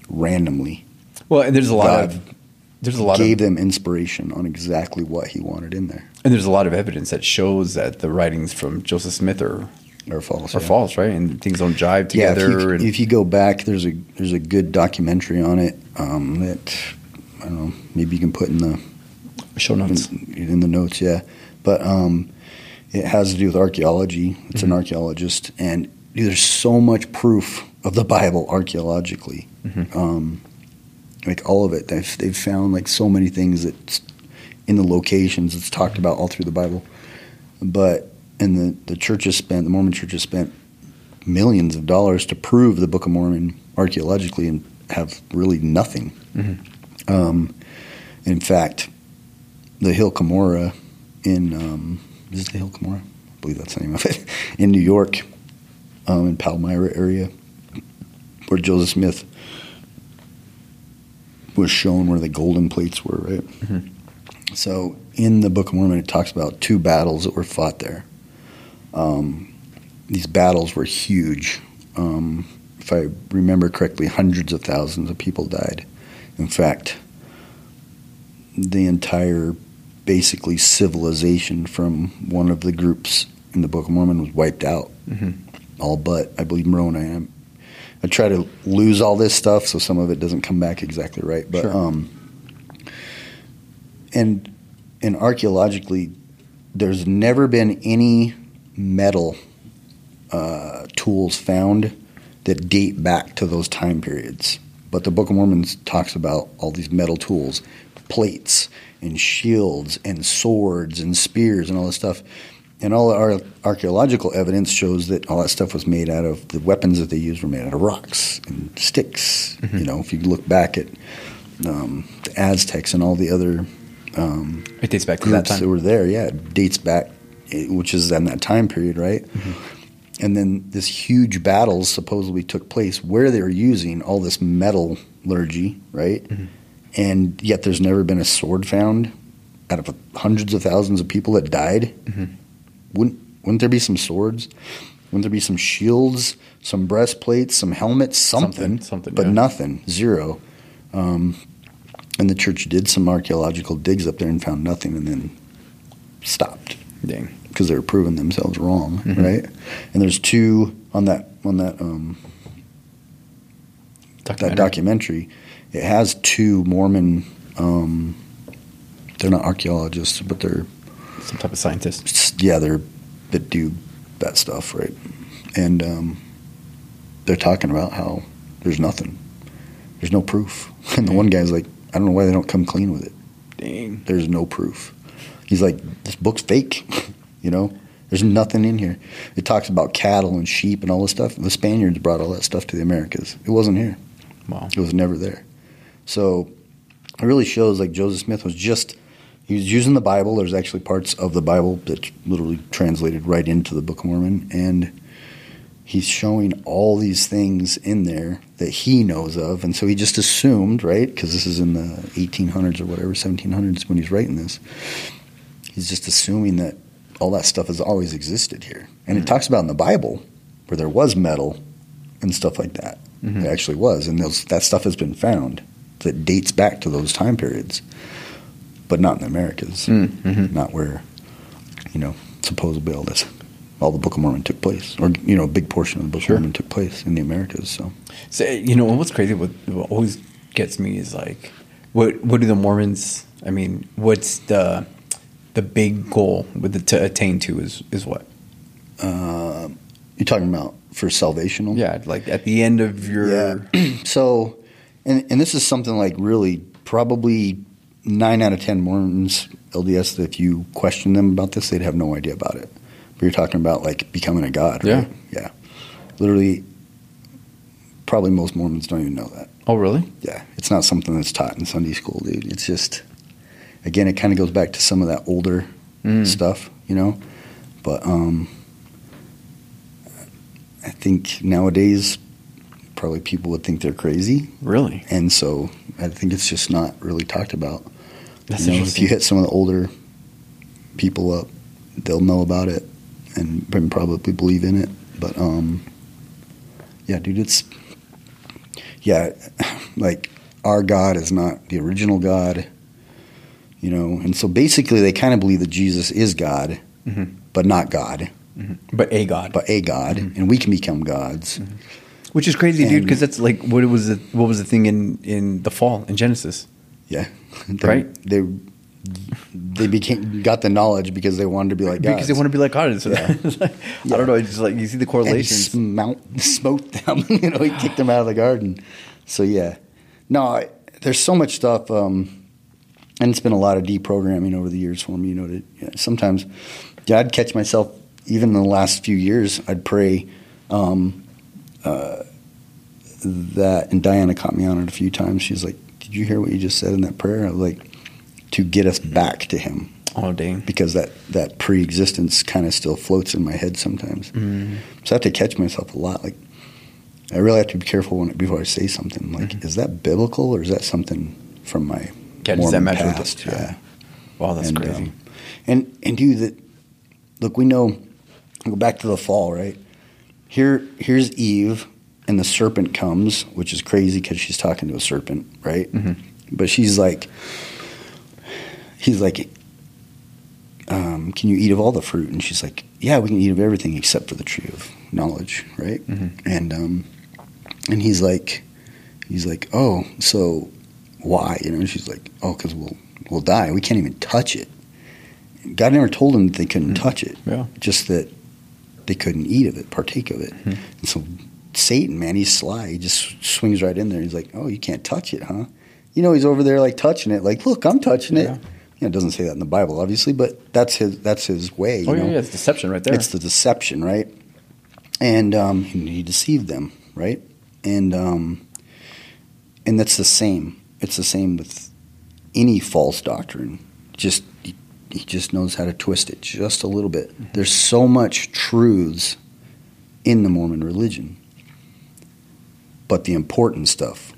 randomly. Well, and there's a lot God of there's a lot Gave of them inspiration on exactly what He wanted in there. and there's a lot of evidence that shows that the writings from Joseph Smith are Or false. are yeah. false, right? And things don't jive Yeah, together. if you, and if you go back, there's a there's a good documentary on it um, that I don't know. Maybe you can put in the show notes. in, in the notes. Yeah, but um, it has to do with archaeology. It's an archaeologist, and dude, there's so much proof of the Bible archaeologically. Mhm. Um, like all of it, they've they've found like so many things that's in the locations it's talked about all through the Bible. But and the the church has spent the Mormon church has spent millions of dollars to prove the Book of Mormon archaeologically and have really nothing. Mhm. Um, in fact, the Hill Cumorah in um, is it the Hill Cumorah? I believe that's the name of it in New York, um, in Palmyra area, where Joseph Smith was shown where the golden plates were. Right. Mhm. So in the Book of Mormon, it talks about two battles that were fought there. Um, these battles were huge. Um, if I remember correctly, hundreds of thousands of people died. In fact, the entire basically civilization from one of the groups in the Book of Mormon was wiped out. Mhm. All but, I believe, Moroni. I'm, I try to lose all this stuff so some of it doesn't come back exactly right. But, Sure. um, and, and archaeologically, there's never been any metal uh, tools found that date back to those time periods. But the Book of Mormon talks about all these metal tools, plates and shields and swords and spears and all this stuff. And all our archaeological evidence shows that all that stuff was made out of the weapons that they used were made out of rocks and sticks. You know, if you look back at um, the Aztecs and all the other um, It dates back to that groups that, time. were there. Yeah, it dates back, which is in that time period, right? And then this huge battles supposedly took place where they were using all this metallurgy, right? And yet there's never been a sword found out of hundreds of thousands of people that died. Mhm. Wouldn't wouldn't there be some swords? Wouldn't there be some shields, some breastplates, some helmets, something? Something, something, but yeah. nothing, zero. Um, and the church did some archaeological digs up there and found nothing, and then stopped Dang. Because they're proving themselves wrong, Mhm. right? And there's two on that on that um, that Documentary. documentary. It has two Mormon. Um, they're not archaeologists, but they're Some type of scientist. yeah, they're that do that stuff, right? And um, they're talking about how there's nothing, there's no proof. And the one guy's like, I don't know why they don't come clean with it. Dang. There's no proof. He's like, this book's fake. you know, there's nothing in here. It talks about cattle and sheep and all this stuff. The Spaniards brought all that stuff to the Americas. It wasn't here. Wow. It was never there. So it really shows like Joseph Smith was just he was using the Bible. There's actually parts of the Bible that's literally translated right into the Book of Mormon, and he's showing all these things in there that he knows of, and so he just assumed, right? Because this is in the 1800s or whatever, 1700s when he's writing this. He's just assuming that all that stuff has always existed here, and it talks about in the Bible where there was metal and stuff like that. Mhm. There actually was, and those, that stuff has been found that dates back to those time periods, but not in the Americas, Mm-hmm. not where you know supposedly all this, all the Book of Mormon took place, or you know a big portion of the Book Sure. of Mormon took place in the Americas. So So you know what's crazy? What, what always gets me is like, what what do the Mormons? I mean, what's the the big goal with the, to attain to is is what? uh, you're talking about for salvational, Yeah, like at the end of your Yeah. so, and and this is something like really probably nine out of ten Mormons LDS that if you question them about this, they'd have no idea about it. But you're talking about like becoming a god, right? Yeah. Literally, probably most Mormons don't even know that. Oh, really? Yeah, it's not something that's taught in Sunday school, dude. It's just, again, it kind of goes back to some of that older Mm. stuff, you know. But um, I think nowadays, probably people would think they're crazy, Really? and so I think it's just not really talked about. That's you know, if you hit some of the older people up, they'll know about it and and probably believe in it. But um, yeah, dude, it's yeah, like our God is not the original God, you know, and so basically they kind of believe that Jesus is God, Mhm. but not God, But a God, but a God, and we can become gods. which is crazy, dude. Because that's like what was the what was the thing in in the fall in Genesis? Yeah, They- Right. They they became got the knowledge because they wanted to be like gods. Because they want to be like God. So Yeah. like, I don't know. It's just like you see the and he correlations. smount, smote them. you know, he kicked them out of the garden. So yeah, no, I, there's so much stuff, um, and it's been a lot of deprogramming over the years for me. You know, to, yeah, sometimes, yeah, I'd catch myself even in the last few years. I'd pray um, uh, that, and Diana caught me on it a few times. She's like, "Did you hear what you just said in that prayer?" I was like, "To get us back to Him." oh dang! because that, that pre-existence kind of still floats in my head sometimes. Mm. So I have to catch myself a lot. Like I really have to be careful when, before I say something. Like, Mm-hmm. is that biblical or is that something from my Yeah, does that Mormon match with the- past? yeah. yeah. Wow, that's and, crazy. um, and and dude, that look, we know. Go back to the fall, right? Here, here's Eve, and the serpent comes, which is crazy because she's talking to a serpent, right? Mhm. But she's like, he's like, um, "Can you eat of all the fruit?" And she's like, "Yeah, we can eat of everything except for the tree of knowledge, right?" Mhm. And um, and he's like, he's like, "Oh, so why?" You know? And she's like, "Oh, because we'll we'll die. We can't even touch it." God never told them that they couldn't Mhm. touch it, Yeah. just that they couldn't eat of it, partake of it. Mhm. And so Satan, man, he's sly. He just swings right in there. He's like, "Oh, you can't touch it, huh?" You know, he's over there like touching it, like, "Look, I'm touching it." Yeah. You know, it doesn't say that in the Bible, obviously, but that's his that's his way. You Oh know? yeah, yeah, it's deception right there. It's the deception, right? And um, he deceived them, right? And um, and that's the same. It's the same with any false doctrine. Just he, he just knows how to twist it just a little bit. There's so much truths in the Mormon religion, but the important stuff,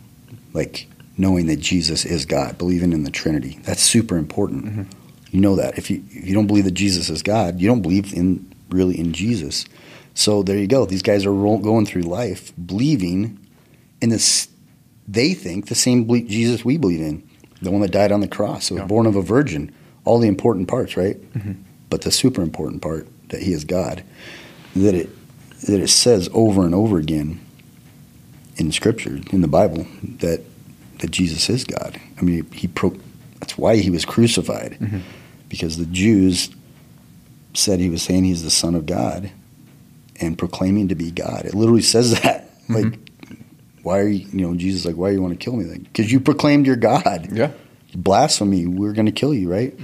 like knowing that Jesus is God, believing in the Trinity, that's super important. Mhm. You know that. If you if you don't believe that Jesus is God, you don't believe in really in Jesus. So there you go. These guys are going through life believing in this. They think the same ble- Jesus we believe in, the one that died on the cross, was Yeah. born of a virgin. All the important parts, right? Mhm. But the super important part that He is God, that it that it says over and over again in Scripture, in the Bible, that that Jesus is God. I mean, He pro. That's why He was crucified Mhm. because the Jews said he was saying he's the son of God and proclaiming to be God. It literally says that. Mhm. Like, why are you, you know, Jesus is like, why do you want to kill me? Like, because you proclaimed you're God. Yeah. Blasphemy, we're going to kill you, right?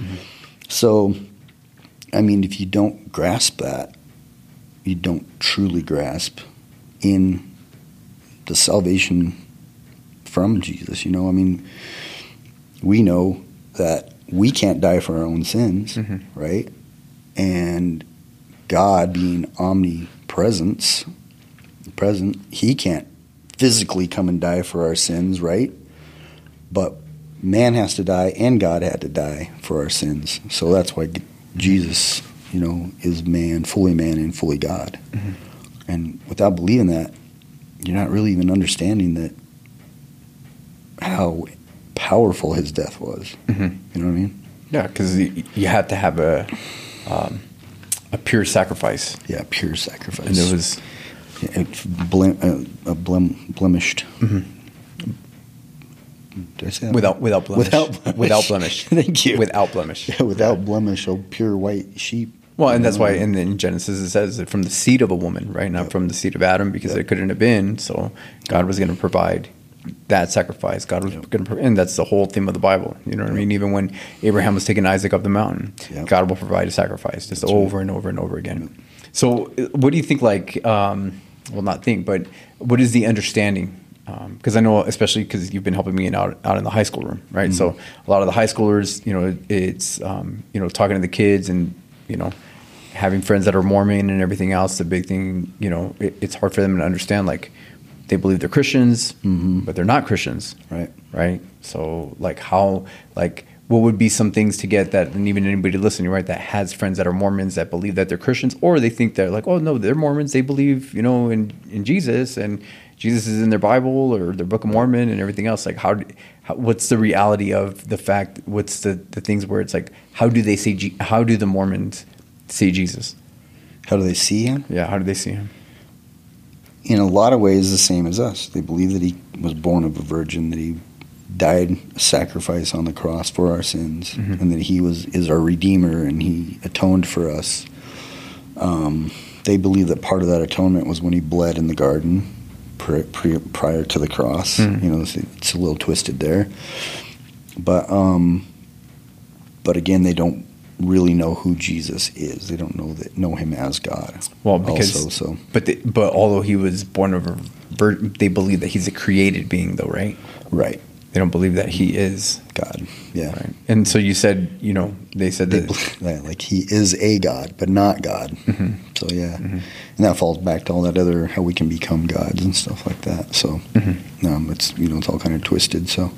So, I mean, if you don't grasp that, you don't truly grasp in the salvation from Jesus. You know, I mean, we know that we can't die for our own sins, Mhm. right? And God being omnipresence, present, He can't physically come and die for our sins, right? But man has to die and God had to die for our sins. So that's why Jesus, you know, is man, fully man and fully God. Mhm. And without believing that, you're not really even understanding that how powerful his death was. Mhm. You know what I mean? Yeah, because you had to have a um, a pure sacrifice, Yeah, pure sacrifice. and it was it's blem, uh, uh, blem, blemished. Did I say that? without without blemish, Without blemish. without blemish. Thank you. Without blemish. Yeah, without blemish, oh pure white sheep. Well, and that's why in, in Genesis it says that from the seed of a woman, right? Not Yep. from the seed of Adam, because Yep. it couldn't have been. So God was going to provide that sacrifice. God was Yep. going to, provide, and that's the whole theme of the Bible. You know what I mean? Even when Abraham was taking Isaac up the mountain. God will provide a sacrifice just That's right. over and over and over again. So, uh, what do you think? Like, um, well, not think, but what is the understanding? Because I know, especially because you've been helping me out out in the high school room, right? So Mm-hmm. a lot of the high schoolers, you know, it's um, you know talking to the kids and you know having friends that are Mormon and everything else. The big thing, you know, it, it's hard for them to understand. Like they believe they're Christians, Mhm. but they're not Christians, Right. right? So like how like what would be some things to get that and even anybody listening right that has friends that are Mormons that believe that they're Christians or they think they're like oh no they're Mormons they believe you know in in Jesus and Jesus is in their Bible or their Book of Mormon and everything else like how, how what's the reality of the fact what's the the things where it's like how do they see Je- how do the Mormons see Jesus How do they see him? yeah how do they see him In a lot of ways, the same as us. They believe that he was born of a virgin, that he died a sacrifice on the cross for our sins, Mhm. and that he was is our redeemer and he atoned for us. Um, they believe that part of that atonement was when he bled in the garden pri pri prior to the cross. Mhm. You know, it's, it's a little twisted there, but um, but again, they don't really know who Jesus is. They don't know that know him as God. well because also, so but the, but although he was born of a they believe that he's a created being though right right, they don't believe that he is God, yeah. right and so you said you know they said They that believe like he is a God, but not God. Mhm. So yeah, Mhm. and that falls back to all that other how we can become gods and stuff like that. So Mhm. um, it's you know it's all kind of twisted. So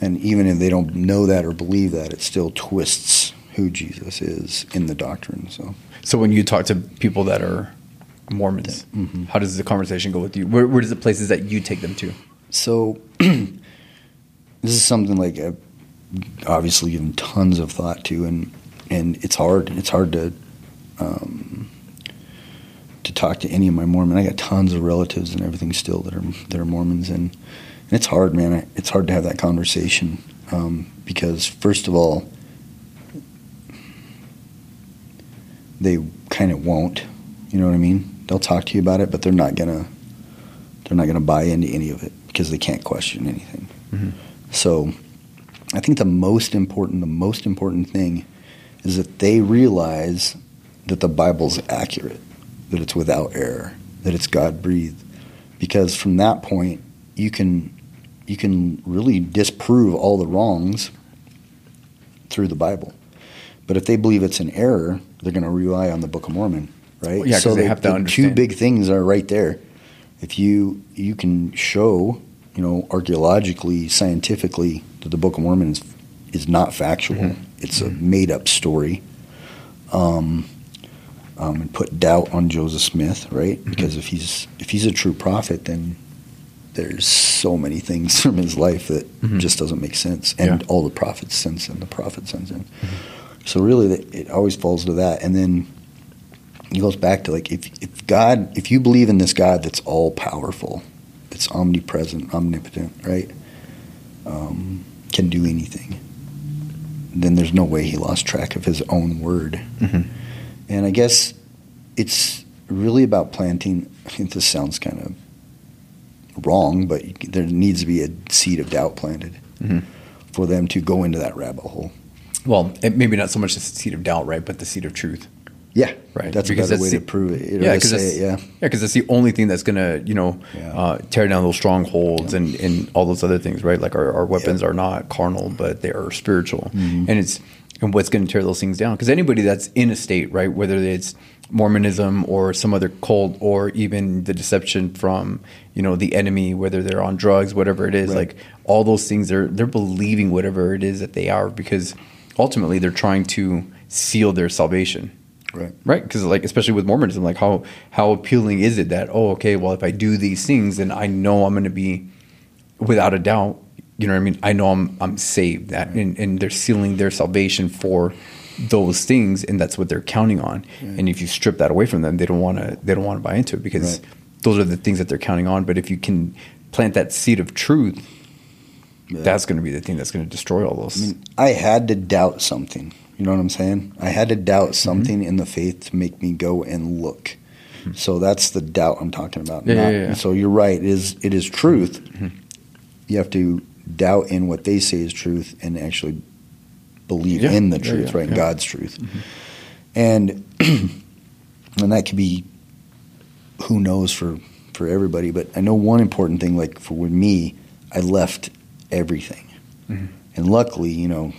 and even if they don't know that or believe that, it still twists who Jesus is in the doctrine. So so when you talk to people that are Mormons Mhm. how does the conversation go with you where, where does the places that you take them to so this is something like I've obviously given tons of thought to, and and it's hard. It's hard to um, to talk to any of my Mormon. I got tons of relatives and everything still that are that are Mormons, and, and it's hard, man. It's hard to have that conversation um, because first of all, they kind of won't. You know what I mean? They'll talk to you about it, but they're not gonna they're not gonna buy into any of it because they can't question anything. Mhm. So, I think the most important the most important thing is that they realize that the Bible's accurate, that it's without error, that it's God breathed. Because from that point, you can you can really disprove all the wrongs through the Bible. But if they believe it's an error, they're going to rely on the Book of Mormon, right? Well, yeah, 'cause they the- have to the understand. Two big things are right there. If you you can show, you know, archaeologically, scientifically, that the Book of Mormon is is not factual. Mhm. It's a made up story. Um, um, and put doubt on Joseph Smith, right? Mm-hmm. Because if he's if he's a true prophet, then there's so many things from his life that Mhm. just doesn't make sense, and Yeah. Mm-hmm. all the prophets since then, the prophet since then. So really, it always falls to that, and then it goes back to like if if God, if you believe in this God that's all powerful, that's omnipresent, omnipotent, right? Um, can do anything. Then there's no way he lost track of his own word. Mhm. And I guess it's really about planting. I think this sounds kind of wrong, but there needs to be a seed of doubt planted Mhm. for them to go into that rabbit hole. well maybe not so much the seed of doubt right but the seed of truth Yeah, Right, That's because a better way the- to prove it. yeah, because that's, it, yeah. yeah, because that's the only thing that's gonna, you know, Yeah. uh, tear down those strongholds and, and all those other things, right? Like our, our weapons are not carnal, but they are spiritual, Mhm. and it's and what's going to tear those things down. Because anybody that's in a state, right, whether it's Mormonism or some other cult or even the deception from you know the enemy, whether they're on drugs, whatever it is, Right. like all those things, they're they're believing whatever it is that they are because ultimately they're trying to seal their salvation Right. right because like especially with mormonism like how how appealing is it that oh okay well if i do these things then i know i'm going to be without a doubt you know what i mean i know i'm i'm saved that and, and they're sealing their salvation for those things and that's what they're counting on and if you strip that away from them they don't want to they don't want to buy into it because Right. those are the things that they're counting on but if you can plant that seed of truth Yeah. that's going to be the thing that's going to destroy all those I mean, I had to doubt something. You know what I'm saying? I had to doubt Mm-hmm. something in the faith to make me go and look. So that's the doubt I'm talking about. Yeah, yeah, yeah. Mm-hmm. So you're right. It is it is truth. You have to doubt in what they say is truth and actually believe Yeah, in the truth, yeah, right? yeah. God's truth. And and that could be who knows for for everybody. But I know one important thing. Like for me, I left everything, Mhm. and luckily, you know,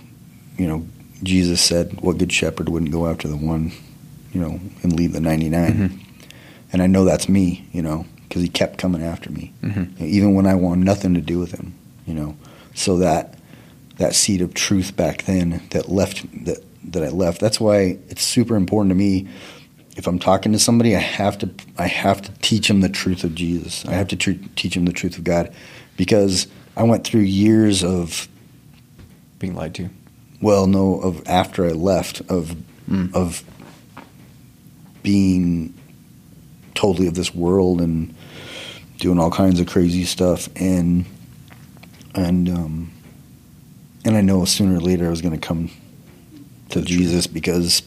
you know, Jesus said, "What good shepherd wouldn't go after the one, you know, and leave the 99?" Mhm. And I know that's me, you know, because he kept coming after me, Mhm. even when I wanted nothing to do with him, you know. So that that seed of truth back then that left that that I left. That's why it's super important to me. If I'm talking to somebody, I have to I have to teach them the truth of Jesus. I have to tr- teach them the truth of God, because I went through years of being lied to well, no, of after I left of Mm. of being totally of this world and doing all kinds of crazy stuff and and um and I know sooner or later I was going to come to. Jesus because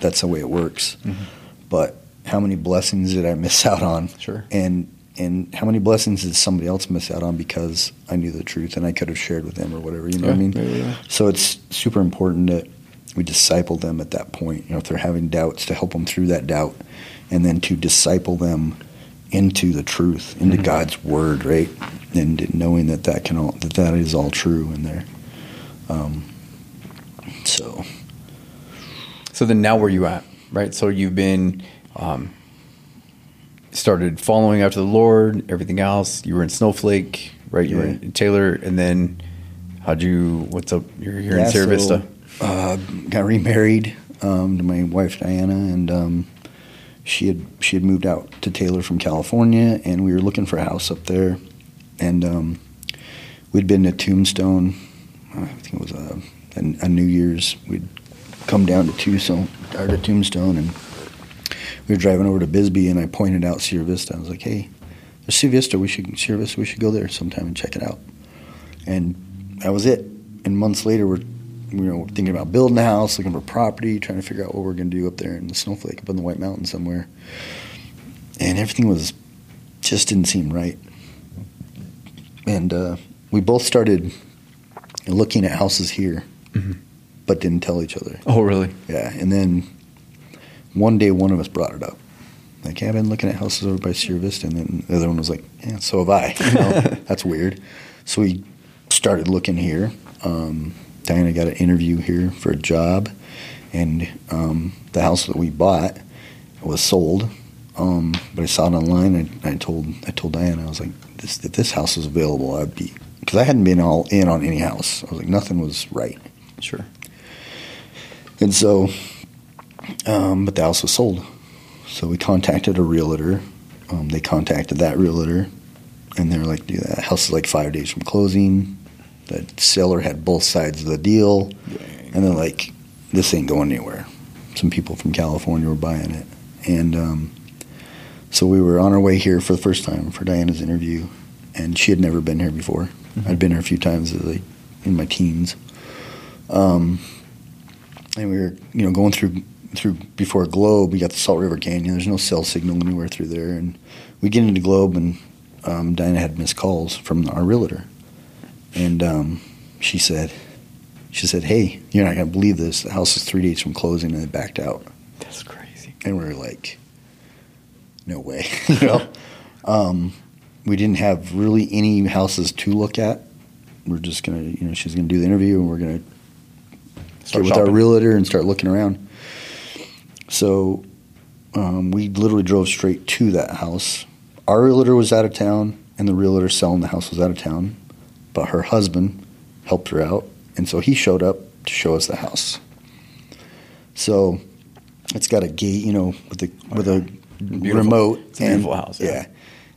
that's the way it works. Mhm. But how many blessings did I miss out on? Sure. And and how many blessings did somebody else miss out on because I knew the truth and I could have shared with them or whatever, you know what I mean? yeah, yeah, yeah. So it's super important that we disciple them at that point. You know, if they're having doubts, to help them through that doubt, and then to disciple them into the truth, into Mhm. God's word, right? And knowing that that can all that that is all true in there. Um, so So then now where you at, right? So you've been um, started following after the Lord, everything else. You were in Snowflake, right? You were in Taylor, and then how'd you? What's up? You're here Yeah, in Sierra so, Vista. Uh, got remarried um, to my wife Diana, and um, she had she had moved out to Taylor from California, and we were looking for a house up there, and um, we'd been to Tombstone. uh, I think it was a, a, a New Year's. We'd come down to Tucson or to Tombstone, and we were driving over to Bisbee, and I pointed out Sierra Vista. I was like, "Hey, there's Sierra Vista. We should Sierra Vista. We should go there sometime and check it out." And that was it. And months later, we're you know thinking about building a house, looking for property, trying to figure out what we're going to do up there in the snowflake, up in the White Mountains somewhere. And everything was just didn't seem right. And uh, we both started looking at houses here, Mhm. but didn't tell each other. Oh, really? Yeah, and then one day one of us brought it up. Like, yeah, I've been looking at houses over by Sierra Vista, and then the other one was like, yeah, so have I. You know, that's weird. So we started looking here. Um, Diana got an interview here for a job, and um, the house that we bought was sold. Um, but I saw it online. And I told I told Diana, I was like, this, if this house was available, I'd be because I hadn't been all in on any house. I was like, nothing was right. Sure. And so, um, but the house was sold. So we contacted a realtor. Um, they contacted that realtor, and they were like, "Dude, that house is like five days from closing." The seller had both sides of the deal, and they're like, "This ain't going anywhere." Some people from California were buying it, and um, so we were on our way here for the first time for Diana's interview, and she had never been here before. Mhm. I'd been here a few times a, in my teens. Um, and we were, you know, going through through before Globe. We got the Salt River Canyon. There's no cell signal anywhere through there, and we get into Globe, and um, Diana had missed calls from our realtor, and um, she said, she said, "Hey, you're not gonna believe this. The house is three days from closing, and they backed out." That's crazy. And we were like, "No way," you know. um, we didn't have really any houses to look at. We're just gonna, you know, she's gonna do the interview, and we're gonna Start get with our realtor and start looking around. So um, we literally drove straight to that house. Our realtor was out of town, and the realtor selling the house was out of town, but her husband helped her out, and so he showed up to show us the house. So it's got a gate, you know, with the with a Beautiful. remote. It's a beautiful house, yeah. yeah,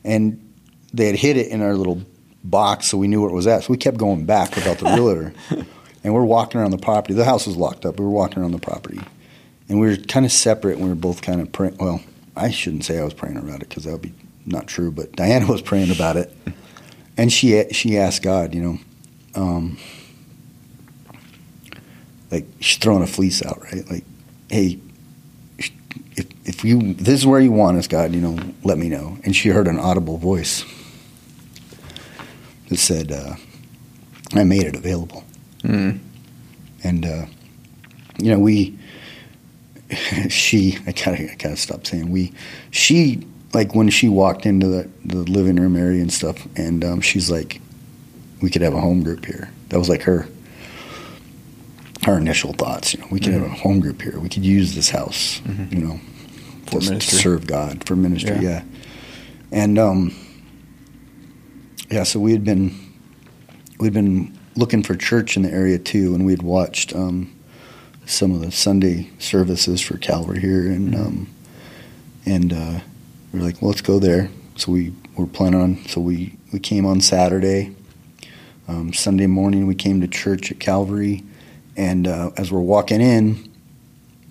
and they had hid it in our little box, so we knew where it was at. So we kept going back without the realtor, and we're walking around the property. The house was locked up. We were walking around the property, and we were kind of separate. and We were both kind of praying. Well, I shouldn't say I was praying about it because that would be not true. But Diana was praying about it, and she she asked God, you know, um, like she's throwing a fleece out, right? Like, hey, if if you this is where you want us, God, you know, let me know. And she heard an audible voice that said, uh, "I made it available." Mm. And uh, you know, we she I gotta I gotta stop saying we she like when she walked into the, the living room area and stuff, and um, she's like, "We could have a home group here." That was like her her initial thoughts. You know, we could have a home group here. We could use this house. Mhm. You know, For just to ministry. serve God for ministry. Yeah. Yeah, and um, yeah. So we had been we'd been looking for church in the area too, and we had watched um, some of the Sunday services for Calvary here, and um, and uh, we are like, well, let's go there. So we were planning on. So we we came on Saturday. Um, Sunday morning, we came to church at Calvary, and uh, as we're walking in,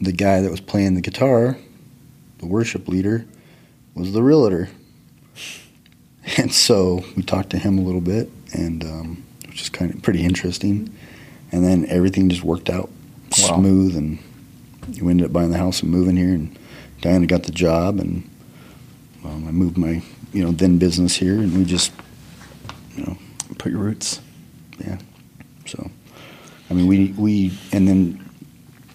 the guy that was playing the guitar, the worship leader, was the realtor. And so we talked to him a little bit, and um, which is kind of pretty interesting. And then everything just worked out Wow. smooth, and we ended up buying the house and moving here. And Diana got the job, and um, I moved my you know then business here, and we just you know Put your roots. Yeah. So, I mean, we we and then,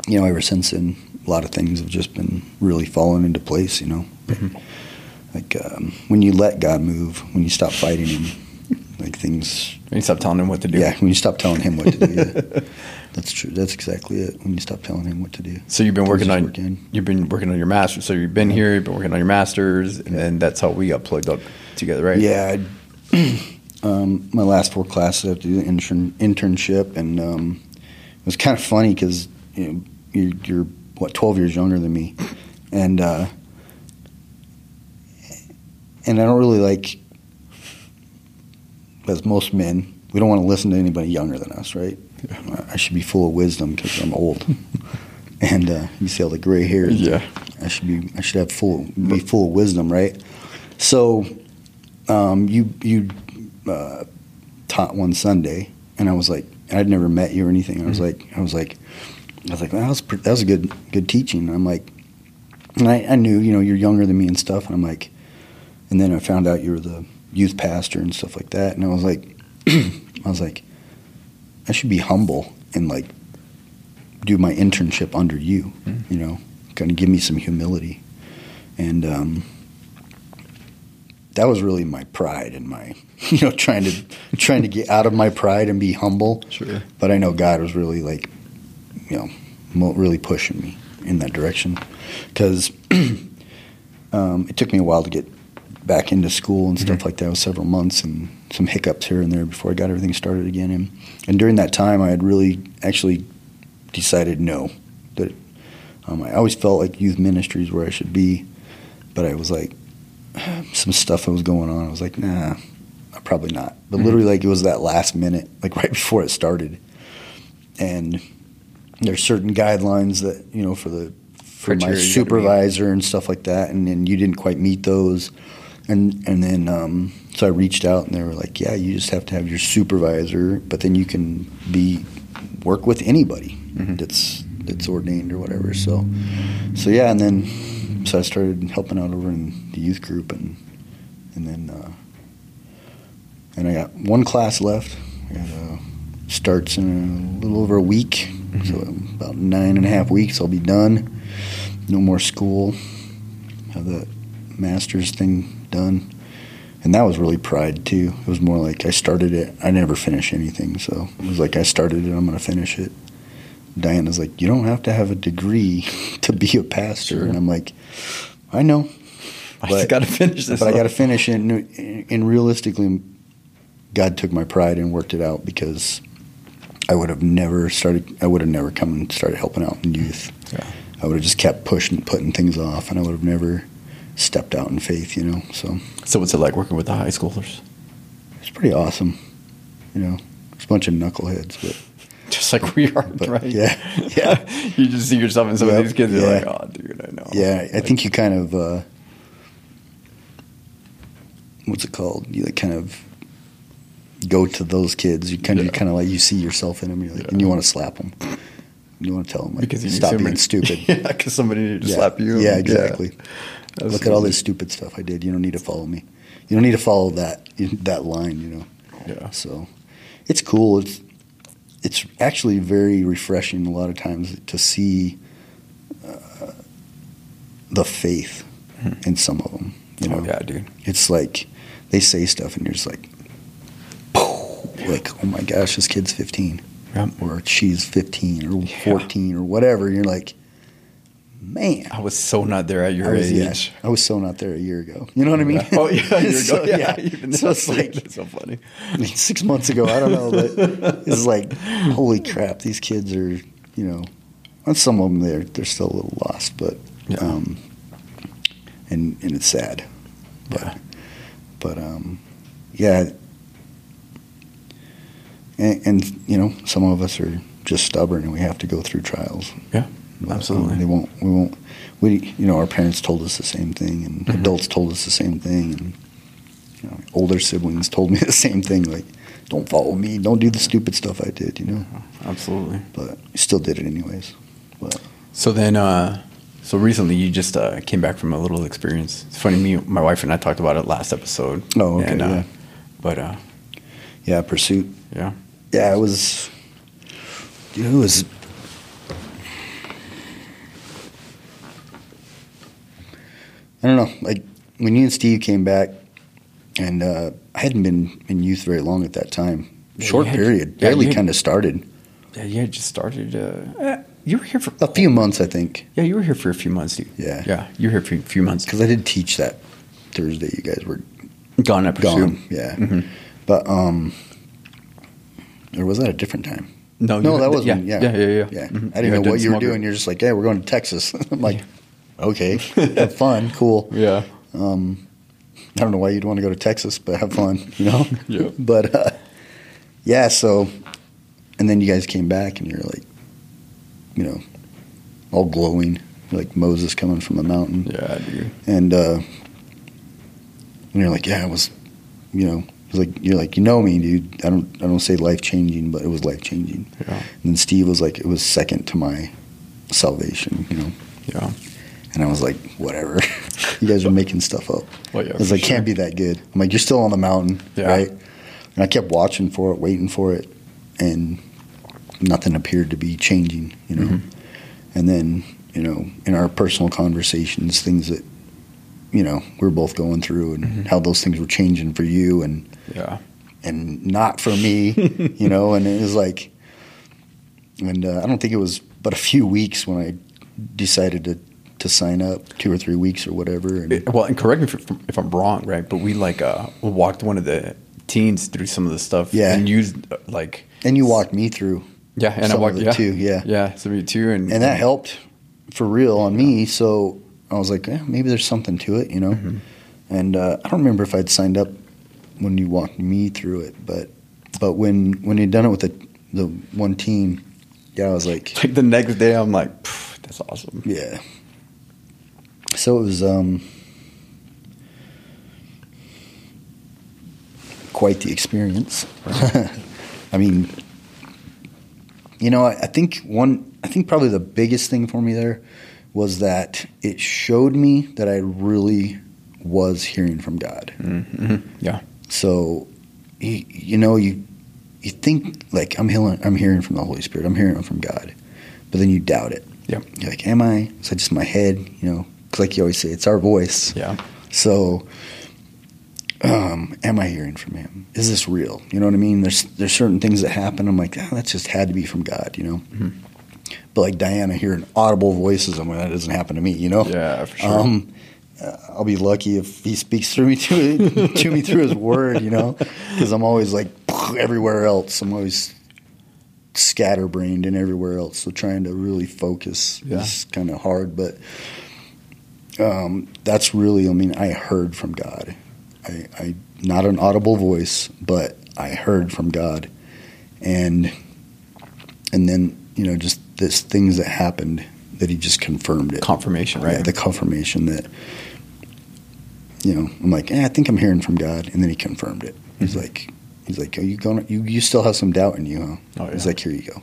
you know, ever since then, a lot of things have just been really falling into place. You know, Mhm. like um, when you let God move, when you stop fighting Him, like things. When you stop telling him what to do. Yeah, when you stop telling Him what to do. Yeah. That's true. That's exactly it. When you stop telling Him what to do. So you've been working on work in. you've been working on your masters. So you've been here, you've been working on your masters, and then that's how we got plugged up together, right? Yeah. I- um, my last four classes, I have to do the intern, internship, and um, it was kind of funny because you know, you're, you're what 12 years younger than me, and uh, and I don't really like, as most men, we don't want to listen to anybody younger than us, right? I should be full of wisdom because I'm old, and uh, you see all the gray hair. Yeah. I should be I should have full be full of wisdom, right? So um, you you uh, taught one Sunday, and I was like, I'd never met you or anything. I was like, I was like, I was like, well, that was that was a good good teaching. And I'm like, and I, I knew you know you're younger than me and stuff, and I'm like, and then I found out you were the youth pastor and stuff like that, and I was like, I was like, I should be humble and like do my internship under you, Mhm. you know, kind of give me some humility, and um, that was really my pride and my, you know, trying to trying to get out of my pride and be humble. Sure. But I know God was really like, you know, mo- really pushing me in that direction because um, it took me a while to get back into school and stuff Mhm. like that. It was several months and some hiccups here and there before I got everything started again. And, and during that time, I had really actually decided no. That um, I always felt like youth ministry is where I should be, but I was like, some stuff that was going on. I was like, nah, probably not. But Mhm. literally, like it was that last minute, like right before it started, and there's certain guidelines that you know for the for my Criteria you gotta meet. supervisor and stuff like that, and then you didn't quite meet those, and and then um, so I reached out and they were like, yeah, you just have to have your supervisor, but then you can be work with anybody Mhm. that's that's ordained or whatever. So so yeah, and then so I started helping out over in the youth group and and then uh, and I got one class left. I got, uh, starts in a little over a week, so about nine and a half weeks I'll be done. No more school. Have the master's thing done. And that was really pride too. It was more like I started it. I never finish anything, so it was like I started it. I'm going to finish it. Diana's like, you don't have to have a degree to be a pastor, Sure. and I'm like, I know, I But- just got to finish this. but I got to finish it. And, and realistically, God took my pride and worked it out because I would have never started. I would have never come and started helping out in youth. Yeah. I would have just kept pushing, putting things off, and I would have never stepped out in faith. You know, so So what's it like working with the high schoolers? it's pretty awesome. You know, it's a bunch of knuckleheads, but Just like we are, But, right? yeah, yeah. you just see yourself in some Yep, of these kids. You're like, oh, dude, I know. yeah, I think you kind of uh, what's it called? You like kind of go to those kids. You kind of Yeah. kind of like you see yourself in them. You're like, Yeah. and you want to slap them. You want to tell them like, because stop being stupid. yeah, because somebody needed to yeah. slap you. Yeah, exactly. Look at all this stupid stuff I did. You don't need to follow me. You don't need to follow that that line. You know. Yeah. So it's cool. It's it's actually very refreshing a lot of times to see uh, the faith in some of them. You know, Oh yeah, dude. it's like they say stuff and you're just like, like oh my gosh, this kid's 15 Yeah. or she's 15 or Yeah. 14 or whatever. You're like, man. I was so not there at your I was, yeah. I was so not there a year ago. You know what I mean? Oh yeah, a year ago. So, yeah, even so it's like that's so funny. I mean, six months ago, I don't know, but it's like, holy crap, these kids are, you know, and some of them they're they're still a little lost, but, Yeah. um, and and it's sad, but, Yeah. but um, yeah, and, and you know, some of us are just stubborn, and we have to go through trials. Yeah, Um, absolutely. they won't. We won't. We, you know, our parents told us the same thing, and Mhm. adults told us the same thing, and you know, older siblings told me the same thing. Like, don't follow me. Don't do the stupid stuff I did. You know, Absolutely. but I still did it anyways. But So then, uh, so recently you just uh, came back from a little experience. It's funny, me, my wife and I talked about it last episode. Oh, okay, And, uh, yeah. But uh, yeah, pursuit. yeah, Yeah, it was. Dude, it was. I don't know. Like when you and Steve came back, and uh, I hadn't been in youth very long at that time. Yeah, Short you had- period. yeah, Barely you kind of started. yeah, you had just started. Uh, eh, you were here for A few months, I think, Yeah, you were here for a few months. Yeah. yeah, you were here for a few months. because I did teach that Thursday. You guys were Gone Pursuit. gone. Yeah, Mhm. but um, or was that a different time? No, No, you- that was yeah, yeah, yeah, yeah, yeah. Mhm. I didn't had know what you were doing. group. You're just like, "Yeah, we're going to Texas." I'm like, "Okay, have fun, cool." Yeah, Um, I don't know why you'd want to go to Texas, but have fun, you know. Yeah. But uh, yeah, so and then you guys came back and you're like, you know, all glowing, like Moses coming from the mountain, yeah, dude. and uh, and you're like, yeah, it was, you know, it was like you're like, you know me, dude. I don't I don't say life changing, but it was life changing. Yeah, And then Steve was like, it was second to my salvation, you know. yeah. And I was like, whatever. you guys are making stuff up. Well, yeah, I was like, sure. can't be that good. I'm like, you're still on the mountain, Yeah. right? And I kept watching for it, waiting for it, and nothing appeared to be changing, you know. Mhm. And then, you know, in our personal conversations, things that, you know, we are both going through, and Mhm. how those things were changing for you, and Yeah, and not for me, you know. And it was like, and uh, I don't think it was but a few weeks when I decided to to sign up, two or three weeks or whatever. And well, and correct me if, if I'm wrong, right? But we like uh, walked one of the teens through some of the stuff. Yeah. and used uh, like and you walked me through, yeah, and I walked yeah, too, yeah. yeah, so me too, and and that helped for real on me. So I was like, eh, maybe there's something to it, you know. Mhm. And uh, I don't remember if I'd signed up when you walked me through it, but but when when you'd done it with the the one team, yeah, I was like, Like the next day, I'm like, "Pff, that's awesome. Yeah. So it was um, quite the experience. I mean, you know, I, I think one, I think probably the biggest thing for me there was that it showed me that I really was hearing from God. Mm-hmm. Yeah, So, you, you know, you you think like I'm hearing, I'm hearing from the Holy Spirit, I'm hearing from God, but then you doubt it. Yep. You're like, am I? Is that just my head? You know, like you always say, it's our voice. yeah, So, um, am I hearing from Him? Is this real? You know what I mean? There's there's certain things that happen. I'm like, oh, that just had to be from God. You know. Mhm. but like Diana hearing audible voices, I mean, that doesn't happen to me, you know. Yeah, for sure. Um, uh, I'll be lucky if he speaks through me to, to me through his word, you know, because I'm always like everywhere else. I'm always scatterbrained and everywhere else. So trying to really focus Yeah. is kind of hard, but um, that's really. I mean, I heard from God. I, I not an audible voice, but I heard from God, and and then you know just this things that happened that He just confirmed it. Confirmation, right? Yeah, the confirmation that you know, I'm like, eh, I think I'm hearing from God, and then He confirmed it. He's Mhm. like, He's like, are you going? You you still have some doubt in you, huh? Oh, He's like, here you go.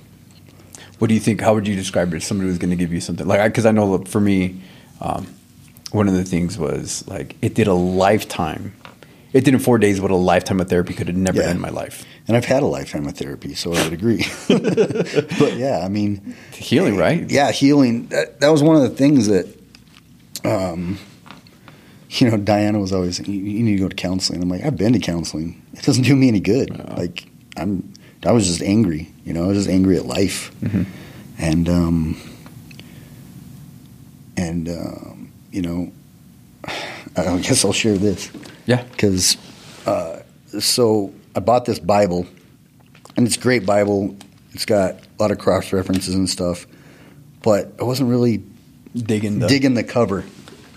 What do you think? How would you describe it? If somebody was going to give you something like, because I know for me, um, one of the things was like it did a lifetime. It did in four days what a lifetime of therapy could have never Yeah. done in my life. And I've had a lifetime of therapy, so I would agree. but yeah, I mean, Healing, right? yeah, healing. That, that was one of the things that, um, you know, Diana was always, you, you need to go to counseling. I'm like, I've been to counseling. It doesn't do me any good. Like, I'm, I was just angry. You know, I was just angry at life, Mhm. and um, and um, you know, I guess I'll share this Yeah. because uh, so I bought this Bible, and it's a great Bible. It's got a lot of cross references and stuff, but I wasn't really Digging the digging the cover.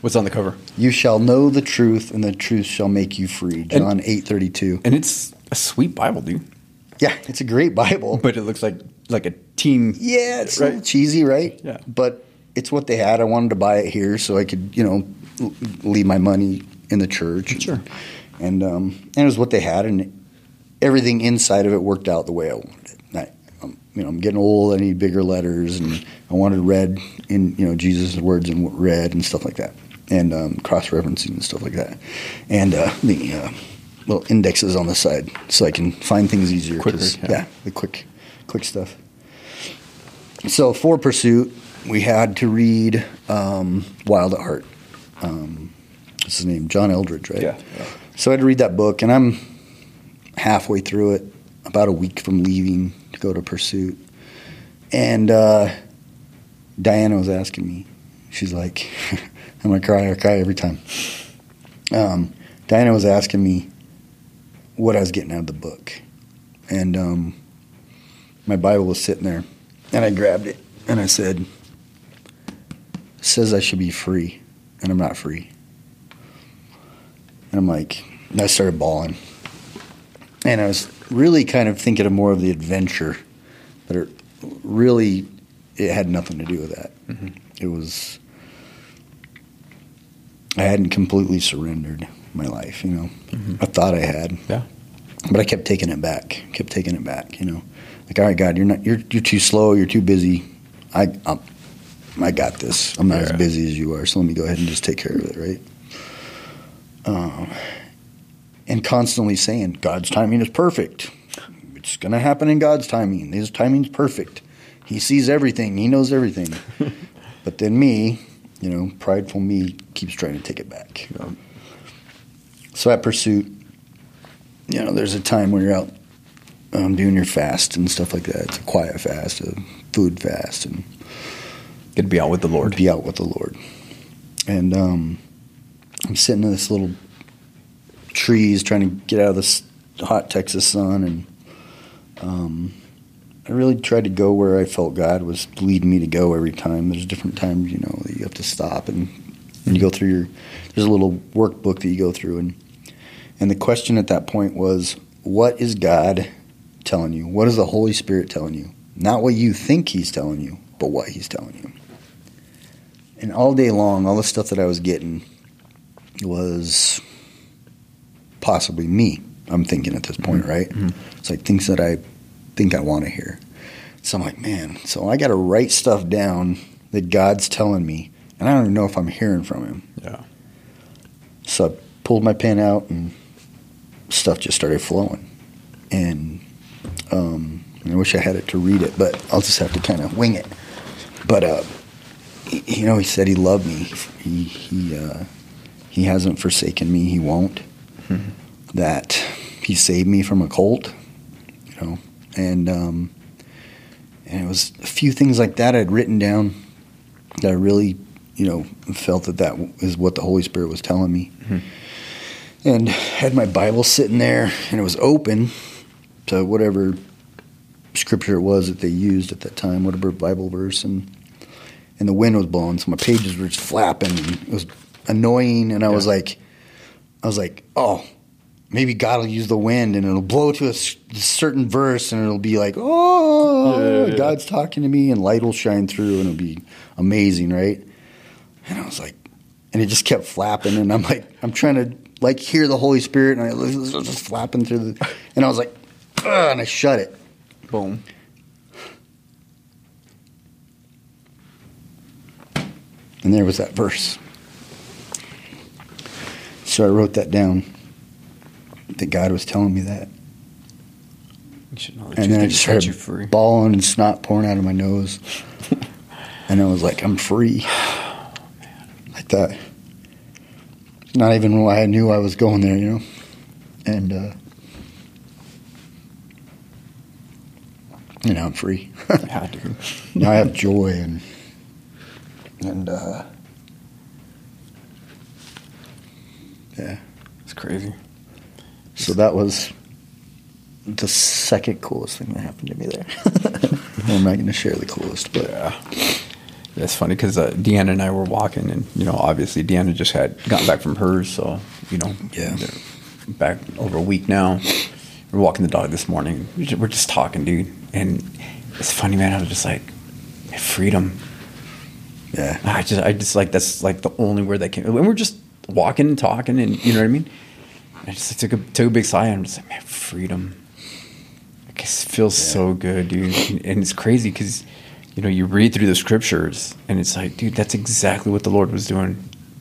what's on the cover, You shall know the truth, and the truth shall make you free. John eight thirty two. and it's a sweet Bible, dude. Yeah, it's a great Bible. But it looks like like a teen. yeah, it's a little Right. cheesy, right? Yeah. But it's what they had. I wanted to buy it here so I could, you know, leave my money in the church. Sure. And um, and it was what they had, and everything inside of it worked out the way I wanted it. And I, um, you know, I'm getting old. I need bigger letters, and I wanted read in you know Jesus' words in red and stuff like that, and um, cross referencing and stuff like that, and uh, the uh, little indexes on the side so I can find things easier. Quicker, yeah. the quick, quick stuff. So for pursuit, we had to read um, Wild at Heart. Um, what's his name? John Eldredge, right? Yeah. So I had to read that book, and I'm halfway through it, about a week from leaving to go to Pursuit. And uh, Diana was asking me, she's like, I'm going to cry, I cry every time. Um, Diana was asking me what I was getting out of the book. And um, my Bible was sitting there, and I grabbed it, and I said, says I should be free, and I'm not free. And I'm like, and I started bawling. And I was really kind of thinking of more of the adventure, but it really, it had nothing to do with that. Mm-hmm. It was, I hadn't completely surrendered my life, you know. Mm-hmm. I thought I had, Yeah. but I kept taking it back, kept taking it back, you know. Like, all right, God, you're not, you're, you're too slow, you're too busy. I, I'm, I got this. I'm not as busy as you are, so let me go ahead and just take care of it, right? Uh, and constantly saying, God's timing is perfect. It's going to happen in God's timing. His timing's perfect. He sees everything, He knows everything. but then me, you know, prideful me keeps trying to take it back. Yeah. So at Pursuit, you know, there's a time when you're out um, doing your fast and stuff like that. It's a quiet fast, a food fast, and Get to be out with the Lord. be out with the Lord. And um, I'm sitting in this little trees trying to get out of this hot Texas sun, and um, I really tried to go where I felt God was leading me to go every time. There's different times, you know, that you have to stop and, and you go through your. There's a little workbook that you go through, and and the question at that point was, what is God telling you? What is the Holy Spirit telling you? Not what you think He's telling you, but what He's telling you. And all day long, all the stuff that I was getting was possibly me. I'm thinking at this point, right? Mhm. It's like things that I think I want to hear. So I'm like, man, so I got to write stuff down that God's telling me, and I don't even know if I'm hearing from Him. Yeah. So I pulled my pen out, and stuff just started flowing. And um, and I wish I had it to read it, but I'll just have to kind of wing it. But uh, you know, he said he loved me. He he uh, he hasn't forsaken me. He won't. Mhm. That he saved me from a cult. You know, and um, and it was a few things like that I'd written down that I really, you know, felt that that is what the Holy Spirit was telling me. Mhm. And had my Bible sitting there, and it was open to whatever scripture it was that they used at that time, whatever Bible verse, and and the wind was blowing, so my pages were just flapping. And it was annoying, and I was like, I was like, oh, maybe God will use the wind and it'll blow to a certain verse and it'll be like, oh, Yeah, yeah, yeah. God's talking to me and light will shine through and it'll be amazing, right? And I was like, and it just kept flapping and I'm like, I'm trying to like hear the Holy Spirit and I was just flapping through the, and I was like, and I shut it. Boom. And there was that verse. So I wrote that down. That God was telling me that. You should know that and then I just set started you free. bawling and snot pouring out of my nose. and I was like, I'm free. Like that. Not even when I knew I was going there, you know? And, uh, and now I'm free. Yeah, dude. now I have joy and, and, uh, yeah. It's crazy. So that was the second coolest thing that happened to me there. I'm not going to share the coolest, but Yeah. That's funny because uh, Deanna and I were walking, and you know, obviously Deanna just had gotten back from hers, so you know, Yeah. back over a week now. We're walking the dog this morning. We're just talking, dude, and it's funny, man. I was just like, freedom. yeah, I just, I just like that's like the only word that came. And we're just walking and talking, and you know what I mean. I just took a took a big sigh. And I'm just like, man, freedom. It just feels Yeah. so good, dude. And, and it's crazy because you know you read through the scriptures, and it's like, dude, that's exactly what the Lord was doing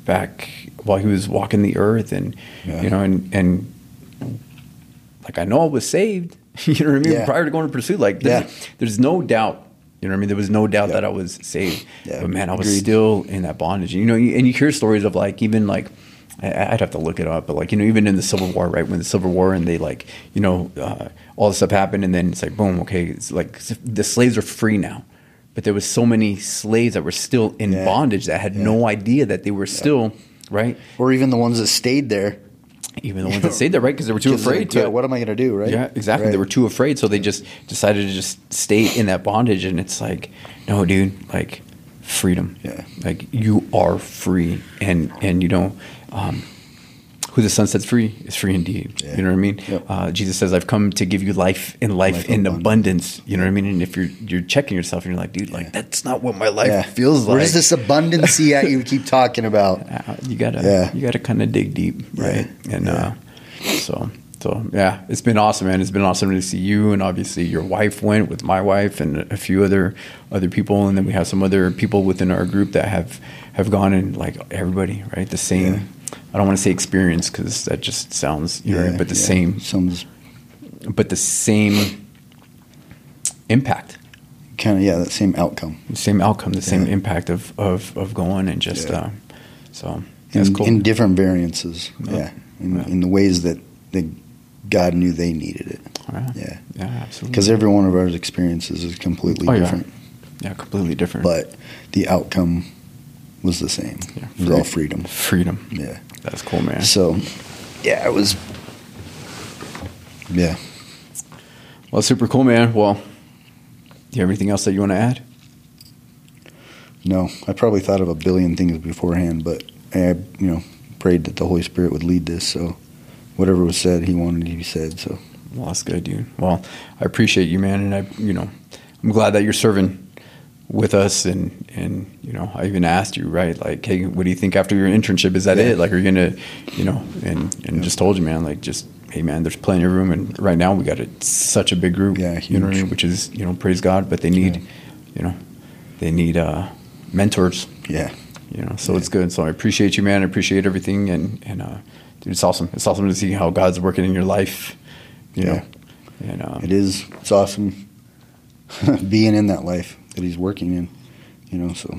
back while He was walking the earth, and Yeah. you know, and and like I know I was saved. You know what I mean? Yeah. Prior to going to pursue, like there's, Yeah. there's no doubt. You know what I mean? There was no doubt Yeah. that I was saved. Yeah, But man, I was agreed. still in that bondage. You know, and you hear stories of like even like I'd have to look it up, but like you know, even in the Civil War, right? When the Civil War and they like you know uh, all this stuff happened, and then it's like boom, okay, it's like the slaves are free now. But there was so many slaves that were still in Yeah. bondage that had no idea that they were still right. or even the ones that stayed there. Even the ones that stayed there, right? Because they were too afraid like, to. yeah, what am I going to do, right? Yeah, exactly. Right. They were too afraid, so they just decided to just stay in that bondage. And it's like, no, dude, like freedom. Yeah. like you are free, and and you know, um, who the Son sets free is free indeed. Yeah. You know what I mean? Yep. Uh, Jesus says, "I've come to give you life and life, Life in abundance. abundance. You know what I mean? And if you're you're checking yourself, and you're like, dude, like Yeah. that's not what my life Yeah. feels like. Where's this abundancy at you keep talking about? Uh, you gotta Yeah. you gotta kind of dig deep, right? And uh, so so yeah, it's been awesome, man. It's been awesome to see you, and obviously your wife went with my wife and a few other other people, and then we have some other people within our group that have have gone and like everybody, right? The same. Yeah. I don't want to say experience because that just sounds you know, but the yeah. same, Sounds but the same impact. kind of yeah, that same outcome. the Same outcome, the same impact of, of, of going and just Yeah. uh, so that's in, cool. in different variances. Yeah. Yeah, in, Yeah. in the ways that, that God knew they needed it. yeah, Yeah, yeah, absolutely. because every one of our experiences is completely Oh, yeah. different, Yeah, completely different. but the outcome was the same. Yeah, it was all freedom. freedom. Yeah. That's cool, man. So, yeah, it was. Yeah. Well, super cool, man. Well, do you have anything else that you want to add? No, I probably thought of a billion things beforehand, but I, you know, prayed that the Holy Spirit would lead this. So, whatever was said, He wanted to be said. So, Well, that's good, dude. Well, I appreciate you, man, and I, you know, I'm glad that you're serving with us, and and you know, I even asked you, right, like, hey, what do you think after your internship? Is that Yeah. it? Like, are you gonna, you know, and and Yeah. just told you, man, like, just hey, man, there's plenty of room, and right now we got a, such a big group, Yeah, you know what I huge. mean? Which is, you know, praise God, but they need, Yeah. you know, they need uh, mentors. yeah, you know so it's good so i appreciate you man i appreciate everything and and uh dude it's awesome it's awesome to see how god's working in your life you Yeah. know and um, it is. It's awesome being in that life that He's working in. You know, so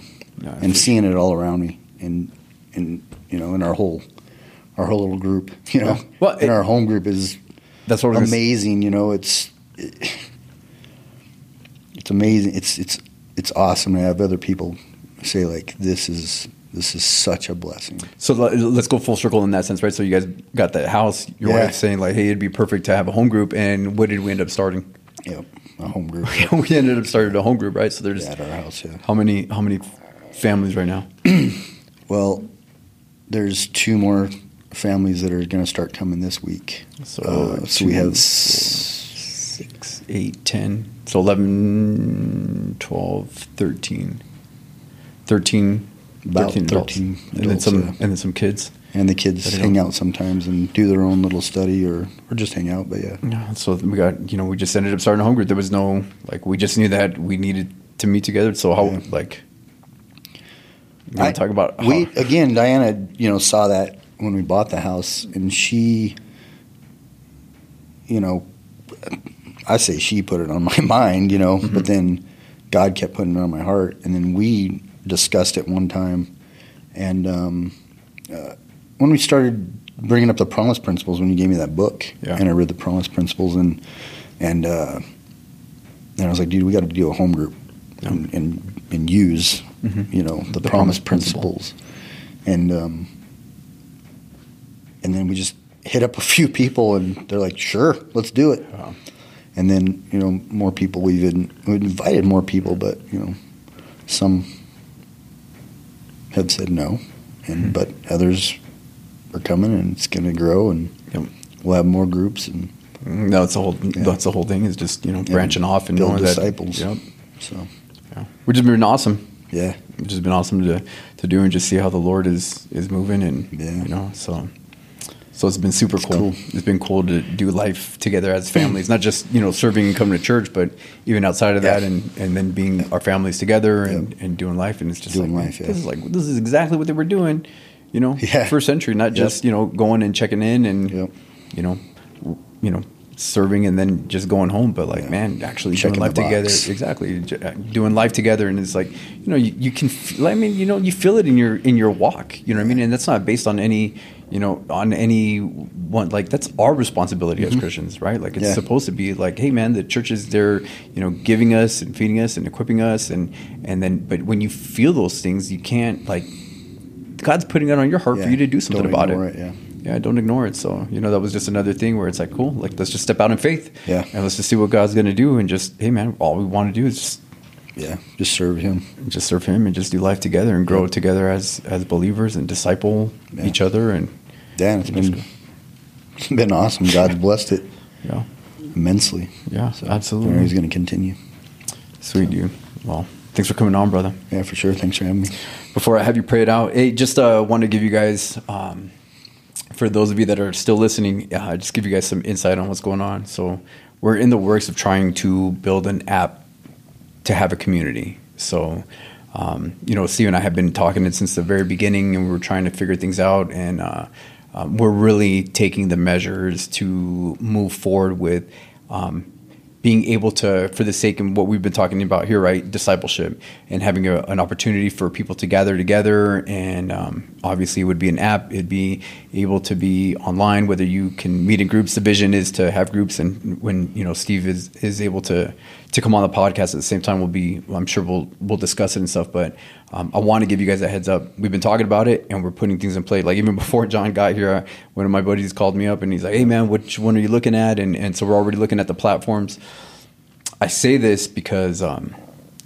and seeing it all around me, and and you know, in our whole our whole little group. You know, Yeah. Well, it- our home group is that's what I was gonna s- amazing. You know, it's it, it's amazing. It's it's it's awesome to have other people say like this is this is such a blessing. So let's go full circle in that sense, right? So you guys got that house. Your Yeah. wife saying like, "Hey, it'd be perfect to have a home group." And what did we end up starting? Yep, a home group we ended up starting a home group, right? So there's at our house. Yeah. how many how many families right now? Well, there's two more families that are going to start coming this week. So, Uh, so we have six, eight, ten. So 11, 12, 13. 13, About 13 adults. 13 and then some yeah. and then some kids. And the kids hang out sometimes and do their own little study or or just hang out. But yeah, Yeah, so we got you know we just ended up starting a home group. There was no like we just knew that we needed to meet together. So how Yeah. like you I- to talk about how, we again Diana, you know, saw that when we bought the house, and she, you know, I say she put it on my mind, you know, Mm-hmm. but then God kept putting it on my heart, and then we discussed it one time, and um, uh, when we started bringing up the promise principles, when you gave me that book, Yeah. and I read the promise principles, and and uh, and I was like, dude, we got to do a home group, Yeah. and, and and use, Mhm. you know, the, The promise, promise principle. principles, and um, and then we just hit up a few people, and they're like, sure, let's do it. Wow. And then you know more people. We've in, we've invited more people, but you know some have said no, and Mhm. but others are coming, and it's going to grow, and Yep. we'll have more groups, and mm-hmm. no, it's the whole Yeah. that's the whole thing is just you know Yeah, branching off and build knowing disciples. That, yep. so Yeah. Which has been awesome. yeah, Which has been awesome to to do and just see how the Lord is is moving and Yeah. you know so. So it's been super cool. cool. It's been cool to do life together as families, not just you know serving and coming to church, but even outside of that, and, and then being our families together and, and doing life. And it's just Doing like life, yeah. this is like this is exactly what they were doing, you know, Yeah. first century, not just you know going and checking in and Yep. you know, you know, serving and then just going home, but like Yeah. man, actually Checking doing life together, exactly, uh, doing life together, and it's like you know you, you can, I mean, you know, you feel it in your in your walk, you know what I mean, and that's not based on any. You know, on any one, like that's our responsibility as Christians, right? Like it's Mm-hmm. Yeah. supposed to be like, hey, man, the church is there, you know, giving us and feeding us and equipping us, and and then, but when you feel those things, you can't like, God's putting it on your heart for you to do something Don't about it. it, yeah. Yeah, don't ignore it. So, you know, that was just another thing where it's like, cool, like let's just step out in faith. Yeah. And let's just see what God's gonna do and just, hey man, all we want to do is just yeah, just serve Him. just serve him and just do life together and grow together as as believers and disciple Yeah. each other and Dan, it's been it's been awesome. God's blessed it yeah. immensely. Yeah, So absolutely. He's going to continue. Sweet dude. Well, thanks for coming on, brother. Yeah, for sure. Thanks for having me. Before I have you pray it out, hey, just uh, want to give you guys, um, for those of you that are still listening, uh, just give you guys some insight on what's going on. So we're in the works of trying to build an app to have a community. So, um, you know, Steve and I have been talking it since the very beginning, and we were trying to figure things out, and uh, um, we're really taking the measures to move forward with. Um, being able to, for the sake of what we've been talking about here, right, discipleship, and having a, an opportunity for people to gather together, and um, obviously it would be an app. It'd be able to be online, whether you can meet in groups. The vision is to have groups, and when you know Steve is is able to to come on the podcast at the same time, we'll be. I'm sure we'll we'll discuss it and stuff. But um, I want to give you guys a heads up. We've been talking about it, and we're putting things in play. Like even before John got here, one of my buddies called me up, and he's like, "Hey man, which one are you looking at?" And and so we're already looking at the platforms. I say this because um,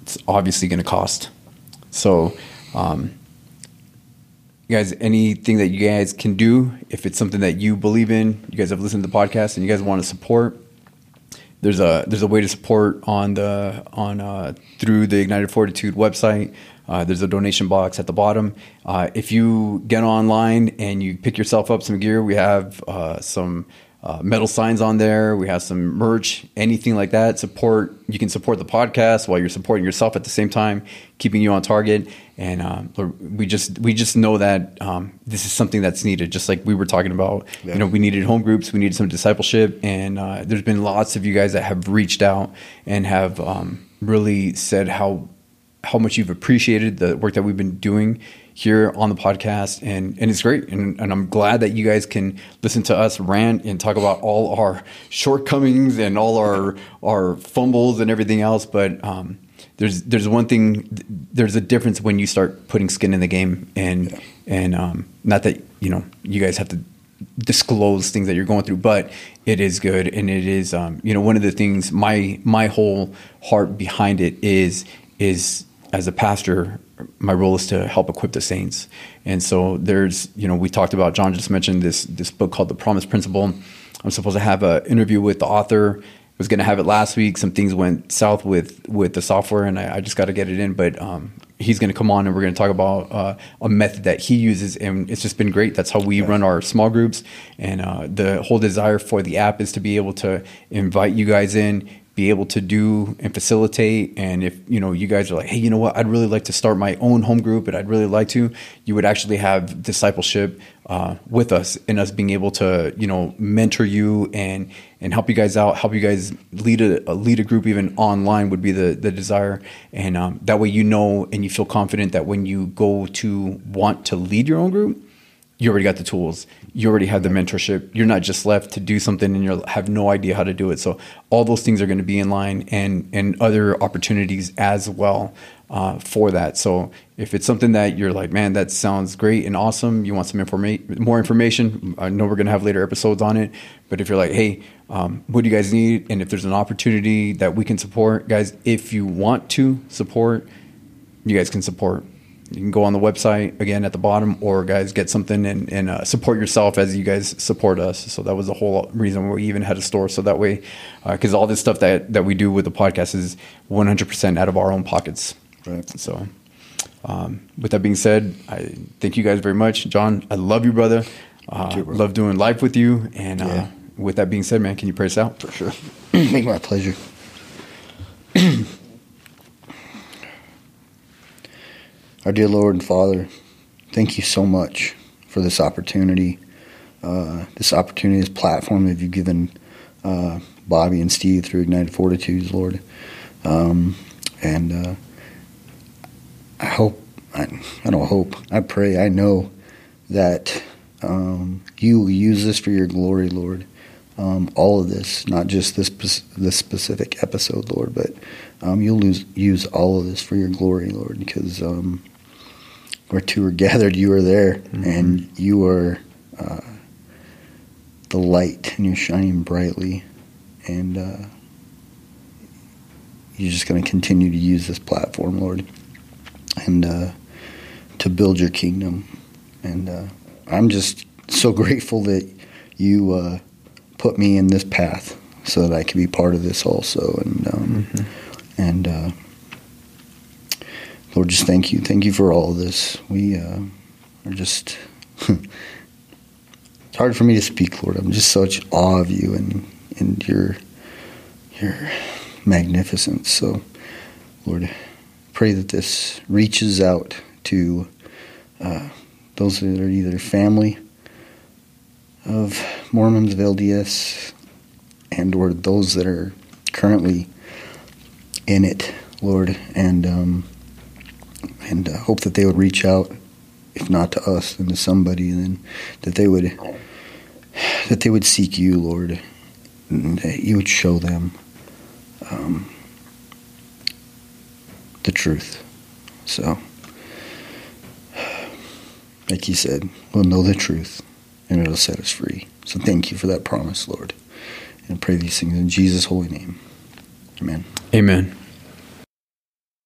it's obviously going to cost. So, um, you guys, anything that you guys can do, if it's something that you believe in, you guys have listened to the podcast and you guys want to support, there's a there's a way to support on the on uh, through the Ignited Fortitude website. Uh, there's a donation box at the bottom. Uh, if you get online and you pick yourself up some gear, we have uh, some uh, metal signs on there. We have some merch, anything like that. Support. You can support the podcast while you're supporting yourself at the same time, keeping you on target. And um, we just we just know that um, this is something that's needed. Just like we were talking about, Yeah. you know, we needed home groups, we needed some discipleship, and uh, there's been lots of you guys that have reached out and have um, really said how how much you've appreciated the work that we've been doing. Here on the podcast, and and it's great, and, and I'm glad that you guys can listen to us rant and talk about all our shortcomings and all our our fumbles and everything else. But um, there's there's one thing, there's a difference when you start putting skin in the game, and yeah. and um, not that you know you guys have to disclose things that you're going through, but it is good, and it is um, you know one of the things my my whole heart behind it is is as a pastor my role is to help equip the saints. And so there's you know we talked about john just mentioned this this book called the promise principle. I'm supposed to have an interview with the author. I was going to have it last week. Some things went south with with the software and i, I just got to get it in. But um, he's going to come on and we're going to talk about uh, a method that he uses and it's just been great. That's how we yeah. run our small groups. And uh, the whole desire for the app is to be able to invite you guys in be able to do and facilitate. And if you know you guys are like hey you know what? I'd really like to start my own home group and i'd really like to you would actually have discipleship uh, with us and us being able to you know mentor you and and help you guys out help you guys lead a, lead a group even online would be the the desire. And um, that way you know and you feel confident that when you go to want to lead your own group you already got the tools you already have the mentorship. You're not just left to do something and you have no idea how to do it. So all those things are going to be in line and and other opportunities as well uh, for that. So if it's something that you're like man that sounds great and awesome. You want some information more information? I know we're going to have later episodes on it but if you're like hey um, what do you guys need? And if there's an opportunity that we can support guys if you want to support you guys can support you can go on the website again at the bottom or guys get something and, and uh, support yourself as you guys support us. So that was the whole reason we even had a store. So that way because uh, all this stuff that, that we do with the podcast is 100% out of our own pockets. Right. So um, with that being said i thank you guys very much. John i love you brother. Uh, you, love doing life with you. And uh, with that being said man can you pray us out? For sure. Make my pleasure Our dear Lord and Father, thank you so much for this opportunity, uh, this opportunity, this platform that you've given uh, Bobby and Steve through Ignited Fortitudes, Lord. Um, and uh, I hope, I, I, don't hope, I pray, I know that um, you will use this for your glory, Lord. Um, all of this, not just this this specific episode, Lord, but um, you'll lose, use all of this for your glory, Lord, because um, where two are gathered, you are there, mm-hmm. and you are uh, the light, and you're shining brightly, and uh, you're just going to continue to use this platform, Lord, and uh, to build your kingdom. And uh, I'm just so grateful that you uh, put me in this path so that I can be part of this also, and um, mm-hmm. and uh, Lord, just thank you. Thank you for all of this. We uh, are just. it's hard for me to speak, Lord. I'm just such awe of you and, and your, your magnificence. So, Lord, pray that this reaches out to uh, those that are either family of Mormons of LDS and or those that are currently in it, Lord, and um, and uh, hope that they would reach out, if not to us, then to somebody, then that they would that they would seek you, Lord, and that you would show them um, the truth. So, like you said, we'll know the truth, and it'll set us free. So, thank you for that promise, Lord, and I pray these things in Jesus' holy name. Amen. Amen.